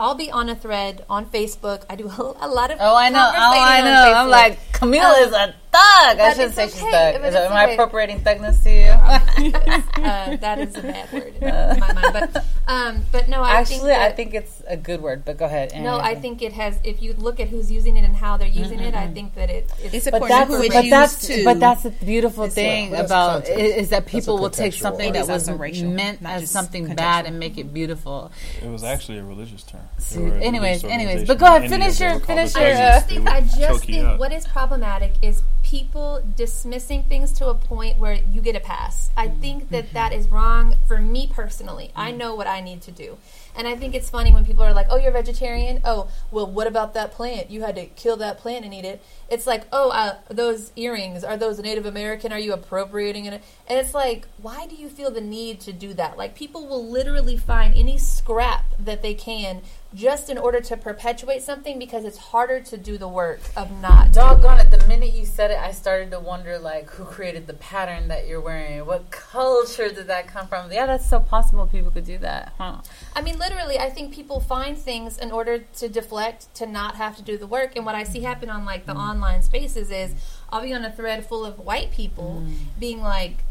I'll be on a thread on Facebook. I do a, lot of Oh, I know, oh, I know. I'm like Camille Um, is a thug. I shouldn't it's say she's okay, thug. Is, it's am I okay. appropriating thugness to you? uh, that is a bad word in my mind. But um, but no, I think Actually, that, I think it's a good word. But go ahead. no, I think it has. If you look at who's using it and how they're using it, I think that it, it's, It's But according to who it's but used that's to. but that's the beautiful thing like- about context. is, is that people will take something that that is was also racial, meant as something contextual. bad and make it beautiful. It was actually a religious term. They See, were a anyways, religious anyways, but go ahead, finish your- finish your, I just think would I just choke you think up. what is problematic is people dismissing things to a point where you get a pass. I think that that is wrong for me personally. I know what I need to do. And I think it's funny when people are like, "Oh, you're vegetarian? Oh, well, what about that plant? You had to kill that plant and eat it." It's like, "Oh, uh, those earrings are those Native American? Are you appropriating it?" And it's like, why do you feel the need to do that? Like people will literally find any scrap that they can just in order to perpetuate something because it's harder to do the work of not. Doggone it! The minute you said it, I started to wonder, like, who created the pattern that you're wearing? What culture did that come from? Yeah, that's so possible. People could do that, huh? I mean, literally, I think people find things in order to deflect, to not have to do the work. And what I see happen on like the mm. online spaces is I'll be on a thread full of white people mm. being like,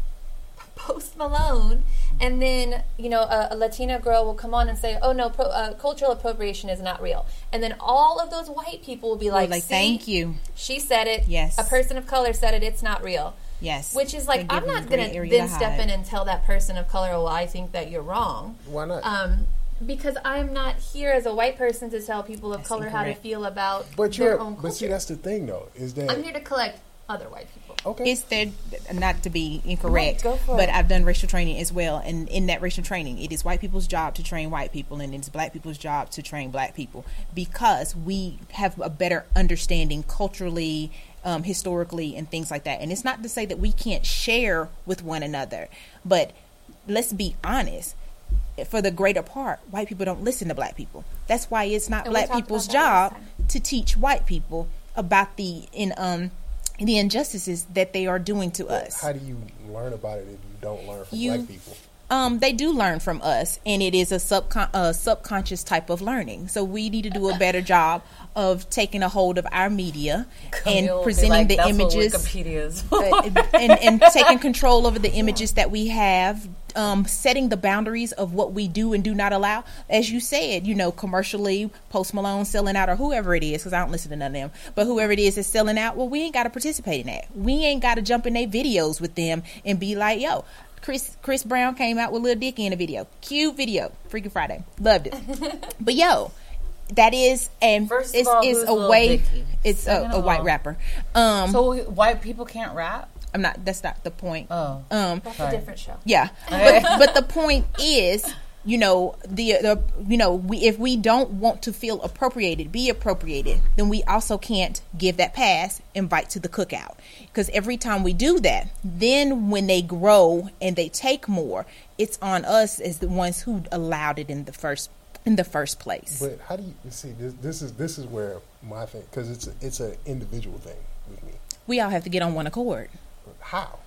Post Malone, and then you know a, a Latina girl will come on and say, "Oh no, pro, uh, cultural appropriation is not real," and then all of those white people will be like, like, "See, thank you. She said it. Yes. a person of color said it. It's not real." Yes. Which is like, I'm not gonna then step in and tell that person of color, well, I think that you're wrong. Why not? Um, because I'm not here as a white person to tell people of That's color how to feel about but their you're, own but see, culture. that's the thing though, is that I'm here to collect other white people. Okay? It's their not to be incorrect, Right, go for but it. I've done racial training as well, and in that racial training, it is white people's job to train white people, and it's black people's job to train black people because we have a better understanding culturally, um, historically, and things like that. And it's not to say that we can't share with one another, but let's be honest. For the greater part, white people don't listen to black people. That's why it's not And black people's about that last job to teach white people about the in um the injustices that they are doing to us. How do you learn about it if you don't learn from You- black people? Um, they do learn from us, and it is a subcon- uh, subconscious type of learning. So we need to do a better job of taking a hold of our media Camille and presenting like, the "That's what images Wikipedia is. uh, and, and taking control over the images that we have, um, setting the boundaries of what we do and do not allow. As you said, you know, commercially, Post Malone selling out or whoever it is, because I don't listen to none of them, but whoever it is is selling out, well, we ain't got to participate in that. We ain't got to jump in their videos with them and be like, yo, Chris Chris Brown came out with Lil Dicky in a video. Cute video. Freaky Friday. Loved it. but yo, that is and First it's, all, it's a way Dicky? it's a, a white rapper. Um so white people can't rap. I'm not. That's not the point. Oh, Um, That's Sorry. a different show. yeah, Okay. but but the point is, you know, the the you know, we if we don't want to feel appropriated, be appropriated, then we also can't give that pass, invite to the cookout, because every time we do that, then when they grow and they take more, it's on us as the ones who allowed it in the first in the first place. But how do you see this? This is this is where my thing because it's a, it's an individual thing with me. we all have to get on one accord. How?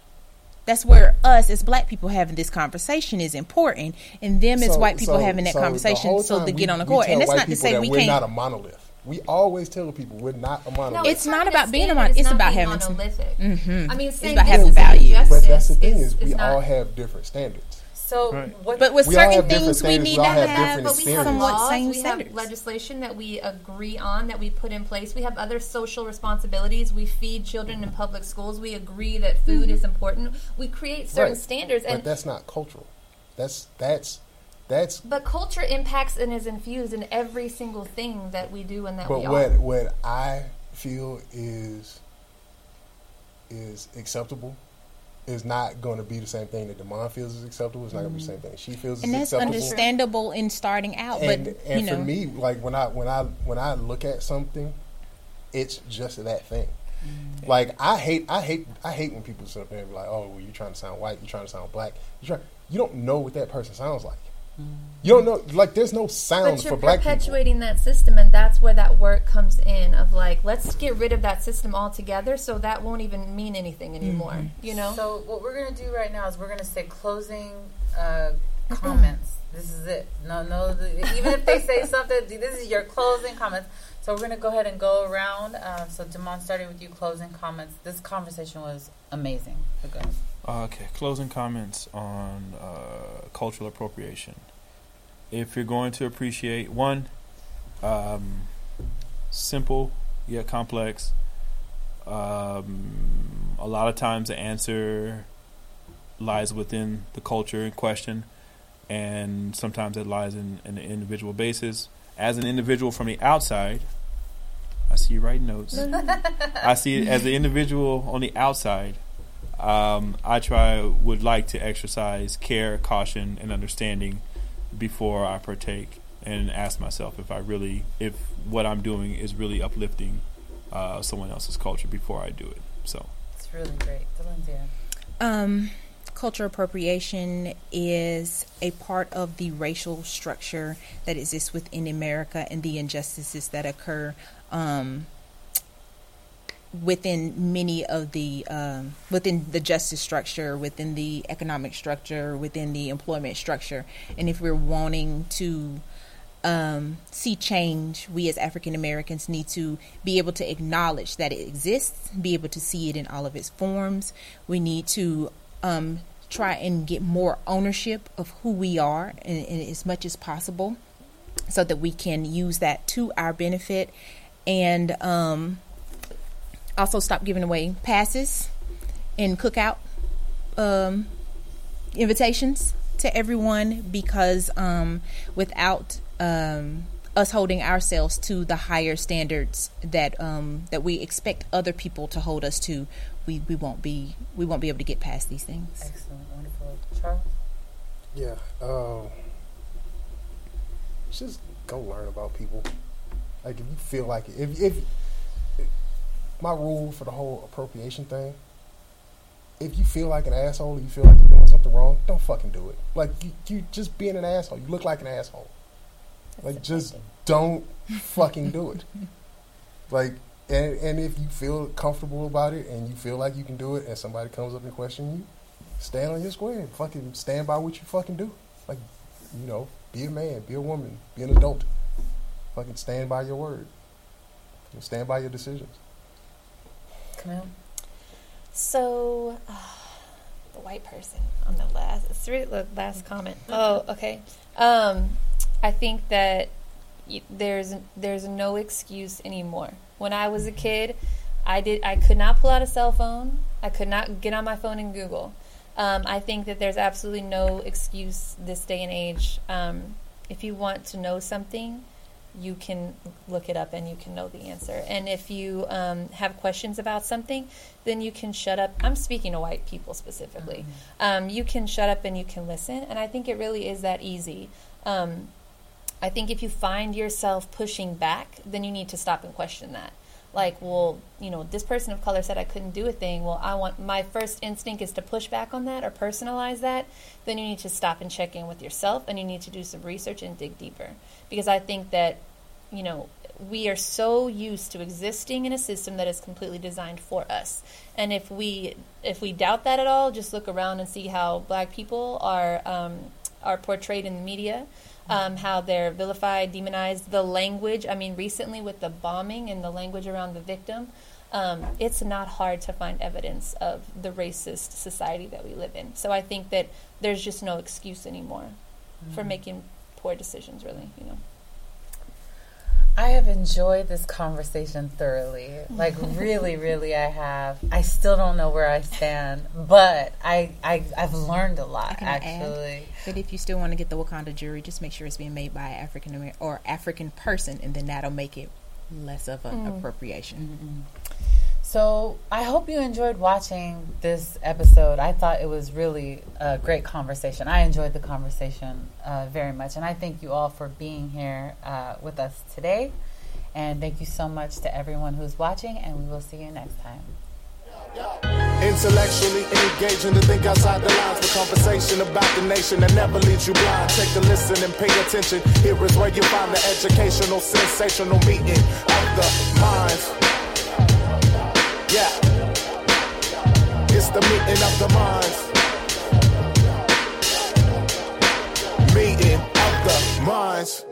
That's where us as black people having this conversation is important, and them as white people so- having that so conversation whole so time they get on the court. And that's not to people say that we we're can't. not a monolith. We always tell people we're not a monolith. No, It's not about being a monolith. mon- it's about having some- monolithic. Mhm. I mean, It's about having is values. but that's the thing is, is, we not, all have different standards. So Right. what? But with We certain things, we need We to have have But we have somewhat laws, same we have legislation that we agree on, that we put in place. We have other social responsibilities. We feed children in public schools. We agree that food Mm-hmm. is important. We create certain Right. standards, But and that's not cultural. That's that's that's. but culture impacts and is infused in every single thing that we do and that But we what are. what I feel is is acceptable is not going to be the same thing that Demond feels is acceptable. It's not going to be the same thing she feels and is that's acceptable. understandable in starting out. and but and you for know, me, like when I when I when I look at something, it's just that thing. Mm. Like I hate I hate I hate when people sit up there and be like, "Oh, well, you're trying to sound white, you're trying to sound black." You try you don't know what that person sounds like. You don't know like there's no sound. But you're for black people. perpetuating that system, and that's where that work comes in. Of like, let's get rid of that system altogether, so that won't even mean anything anymore. Mm-hmm. You know. So what we're gonna do right now is we're gonna say closing uh, comments. This is it. No, no. The, even if they say something, this is your closing comments. So we're gonna go ahead and go around. Uh, so Demond, starting with you, closing comments. This conversation was amazing. So go. Okay, closing comments on uh, cultural appropriation. If you're going to appreciate one, um, simple yet complex. Um, a lot of times the answer lies within the culture in question, and sometimes it lies in, in an individual basis. As an individual from the outside, I see you writing notes. I see it as an individual on the outside. Um, I try would like to exercise care, caution, and understanding before I partake, and ask myself if I really, if what I'm doing is really uplifting uh, someone else's culture before I do it. So It's really great. Valencia. Um, cultural appropriation is a part of the racial structure that exists within America and the injustices that occur um, within many of the um, within the justice structure, within the economic structure, within the employment structure, and if we're wanting to um, see change, we as African Americans need to be able to acknowledge that it exists, be able to see it in all of its forms. We need to um, try and get more ownership of who we are and, and as much as possible so that we can use that to our benefit and um, also stop giving away passes and cookout um, invitations to everyone because um, without um, us holding ourselves to the higher standards that um, that we expect other people to hold us to, we, we won't be we won't be able to get past these things. Excellent. Wonderful. Charles? Yeah. Um, just go learn about people. Like if you feel like it, if if my rule for the whole appropriation thing, if you feel like an asshole, you feel like you're doing something wrong, don't fucking do it. Like you, you just being an asshole. You look like an asshole. Like just don't fucking do it. Like and and if you feel comfortable about it and you feel like you can do it, and somebody comes up and question you, stand on your square. And Fucking stand by what you fucking do. Like you know, be a man, be a woman, be an adult. Fucking stand by your word. Stand by your decisions. Camille? So, uh, the white person on the last, it's really the last comment. Oh, okay. Um, I think that y- there's there's no excuse anymore. When I was a kid, I did I could not pull out a cell phone. I could not get on my phone and Google. Um, I think that there's absolutely no excuse this day and age. Um, if you want to know something, you can look it up and you can know the answer. And if you um, have questions about something, then you can shut up. I'm speaking to white people specifically. Um, you can shut up and you can listen. And I think it really is that easy. Um, I think if you find yourself pushing back, then you need to stop and question that. Like, well, you know, this person of color said I couldn't do a thing. Well, I want my first instinct is to push back on that or personalize that. Then you need to stop and check in with yourself and you need to do some research and dig deeper. Because I think that, you know, we are so used to existing in a system that is completely designed for us. And if we if we doubt that at all, just look around and see how black people are um, are portrayed in the media um, how they're vilified, demonized, the language. I mean, recently with the bombing and the language around the victim, um, it's not hard to find evidence of the racist society that we live in. So I think that there's just no excuse anymore for making poor decisions, really, you know. I have enjoyed this conversation thoroughly. Like really, really I have. I still don't know where I stand, but I, I I've learned a lot I add? actually. But if you still want to get the Wakanda jury, just make sure it's being made by an African American or African person, and then that'll make it less of an mm. appropriation. So I hope you enjoyed watching this episode. I thought it was really a great conversation. I enjoyed the conversation uh, very much, and I thank you all for being here uh, with us today. And thank you so much to everyone who's watching, and we will see you next time. Intellectually engaging to think outside the lines for conversation about the nation that never leaves you blind. Take a listen and pay attention. Here is where you find the educational, sensational meeting of the minds. Yeah. It's the meeting of the minds. Meeting of the minds.